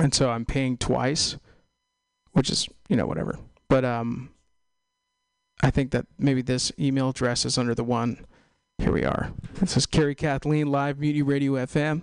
and so i'm paying twice which is you know whatever but um i think that maybe this email address is under the one. Here we are. This is carrie kathleen live beauty radio fm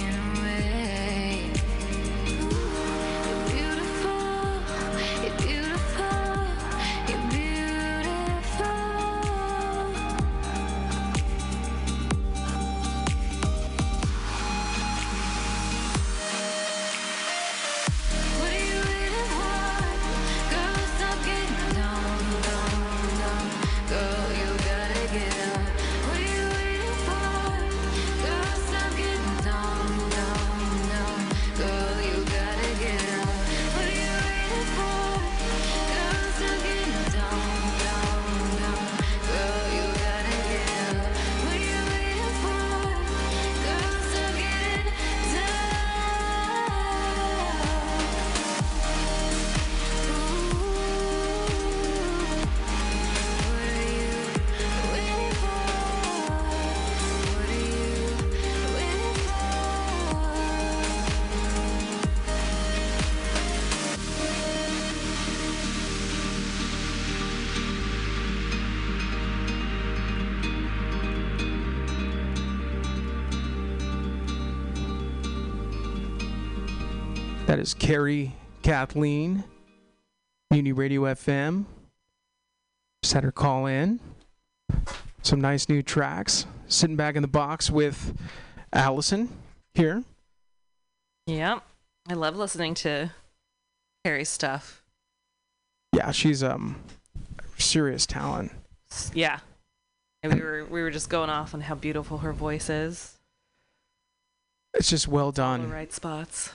is Carrie Kathleen, Mutiny Radio FM. Just had her call in. Some nice new tracks. Sitting back in the box with Allison here. Yeah, I love listening to Carrie's stuff. Yeah, she's um serious talent. Yeah, and we were we were just going off on how beautiful her voice is. It's just well All done. the right spots.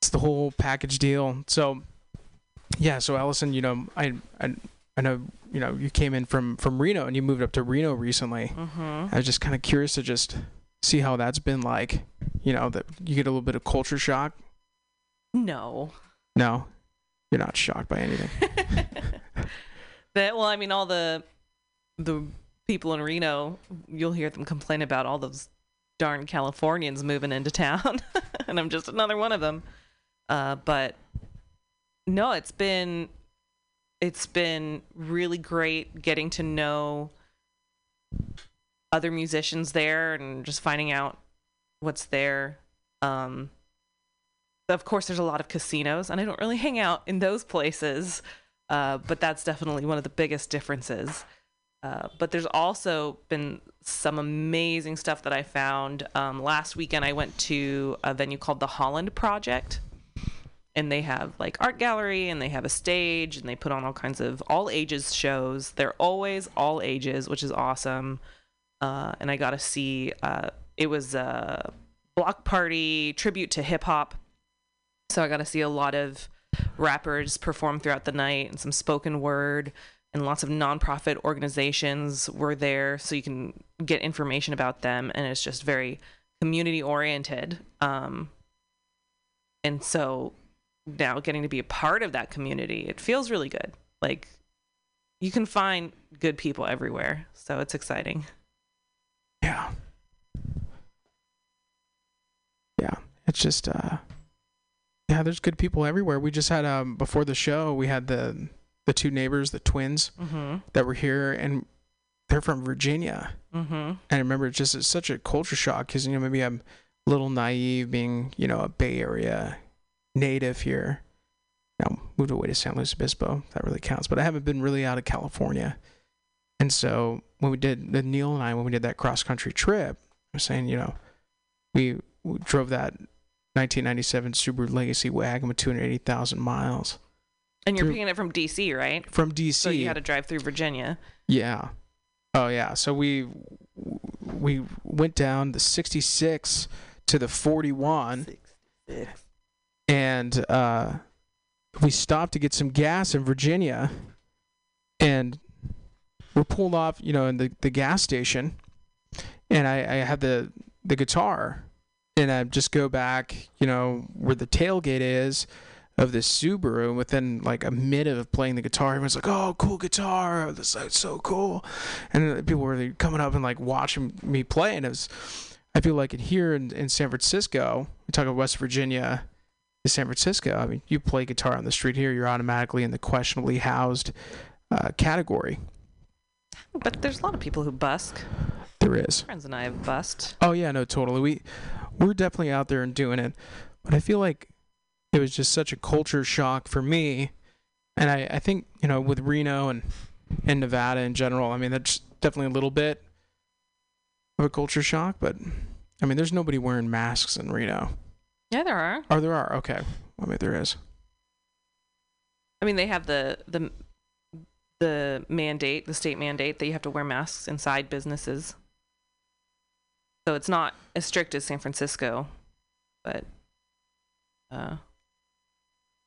It's the whole package deal. So, yeah. So Allison, you know, I, I, I know, you know, you came in from from Reno and you moved up to Reno recently. Mhm. I was just kind of curious to just see how that's been like. You know, that you get a little bit of culture shock. No, No, you're not shocked by anything. that well, I mean, all the the people in Reno, you'll hear them complain about all those darn Californians moving into town, and I'm just another one of them. Uh, but no, it's been it's been really great getting to know other musicians there and just finding out what's there. Um, of course, there's a lot of casinos, and I don't really hang out in those places, uh, but that's definitely one of the biggest differences. Uh, but there's also been some amazing stuff that I found. Um, last weekend, I went to a venue called the Holland Project, and they have like art gallery, and they have a stage, and they put on all kinds of all ages shows. They're always all ages, which is awesome. Uh, and I got to see. Uh, it was a block party tribute to hip hop. So I got to see a lot of rappers perform throughout the night and some spoken word and lots of nonprofit organizations were there so you can get information about them and it's just very community oriented um, and so now getting to be a part of that community it feels really good like you can find good people everywhere so it's exciting Yeah. Yeah. It's just uh yeah, there's good people everywhere. We just had um before the show we had the the two neighbors, the twins Mhm. that were here and they're from Virginia. Mhm. And I remember it's just it's such a culture shock because you know maybe I'm a little naive being, you know, a Bay Area native here. Now moved away to San Luis Obispo. That really counts. But I haven't been really out of California. And so when we did the Neil and I when we did that cross country trip, I was saying, you know, we, we drove that 1997 Subaru Legacy wagon with 280,000 miles and you're Through- picking it from dc right from DC. so you had to drive through virginia Yeah. Oh yeah. So we we went down the 66 to the 41 and uh we stopped to get some gas in Virginia and we're pulled off, you know, in the, the gas station and I, I had the the guitar and I just go back, you know, where the tailgate is of this Subaru and within like a minute of playing the guitar, everyone's like, Oh, cool guitar, this is so cool. And people were coming up and like watching me play and it was I feel like in here in, in San Francisco, we talk about West Virginia San Francisco. I mean, you play guitar on the street here, you're automatically in the questionably housed uh, category. but there's a lot of people who busk There is. friends and i have bust Oh yeah, no, totally. We we're definitely out there and doing it, but I feel like it was just such a culture shock for me, and I I think you know with Reno and and Nevada in general, I mean that's definitely a little bit of a culture shock, but I mean there's nobody wearing masks in Reno. Yeah there are Oh, there are. Okay, I mean there is. I mean, they have the the the mandate, the state mandate that you have to wear masks inside businesses. So it's not as strict as San Francisco, but uh,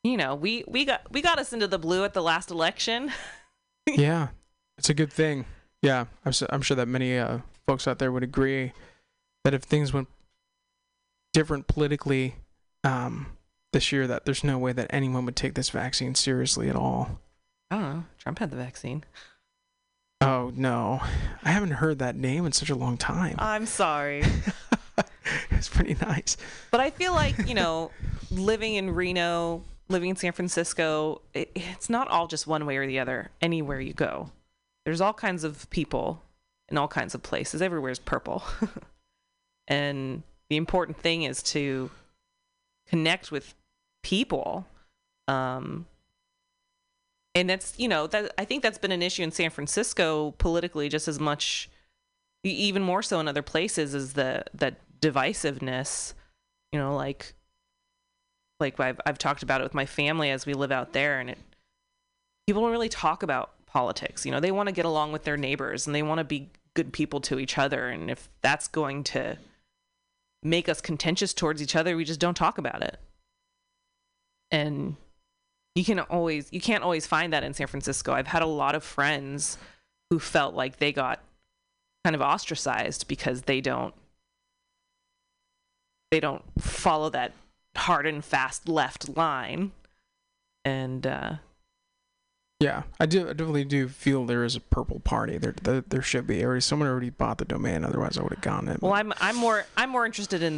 you know, we we got we got us into the blue at the last election. yeah, it's a good thing. Yeah, I'm, I'm sure that many uh, folks out there would agree that if things went different politically um, this year, that there's no way that anyone would take this vaccine seriously at all. I don't know. Trump had the vaccine. Oh no, I haven't heard that name in such a long time. I'm sorry. it's pretty nice. But I feel like, you know, living in Reno, living in San Francisco, it, it's not all just one way or the other anywhere you go. There's all kinds of people in all kinds of places. Everywhere's purple. and the important thing is to connect with people. Um, and that's you know that I think that's been an issue in San Francisco politically just as much, even more so in other places, is the that divisiveness. You know, like like I've I've talked about it with my family as we live out there, and it people don't really talk about politics. You know, they want to get along with their neighbors and they want to be good people to each other, and if that's going to make us contentious towards each other, we just don't talk about it. And you can always you can't always find that in San Francisco. I've had a lot of friends who felt like they got kind of ostracized because they don't they don't follow that hard and fast left line. And uh Yeah, I do. I definitely do feel there is a purple party. There, there, there should be. Already, someone already bought the domain. Otherwise, I would have gone it. well I'm I'm more I'm more interested in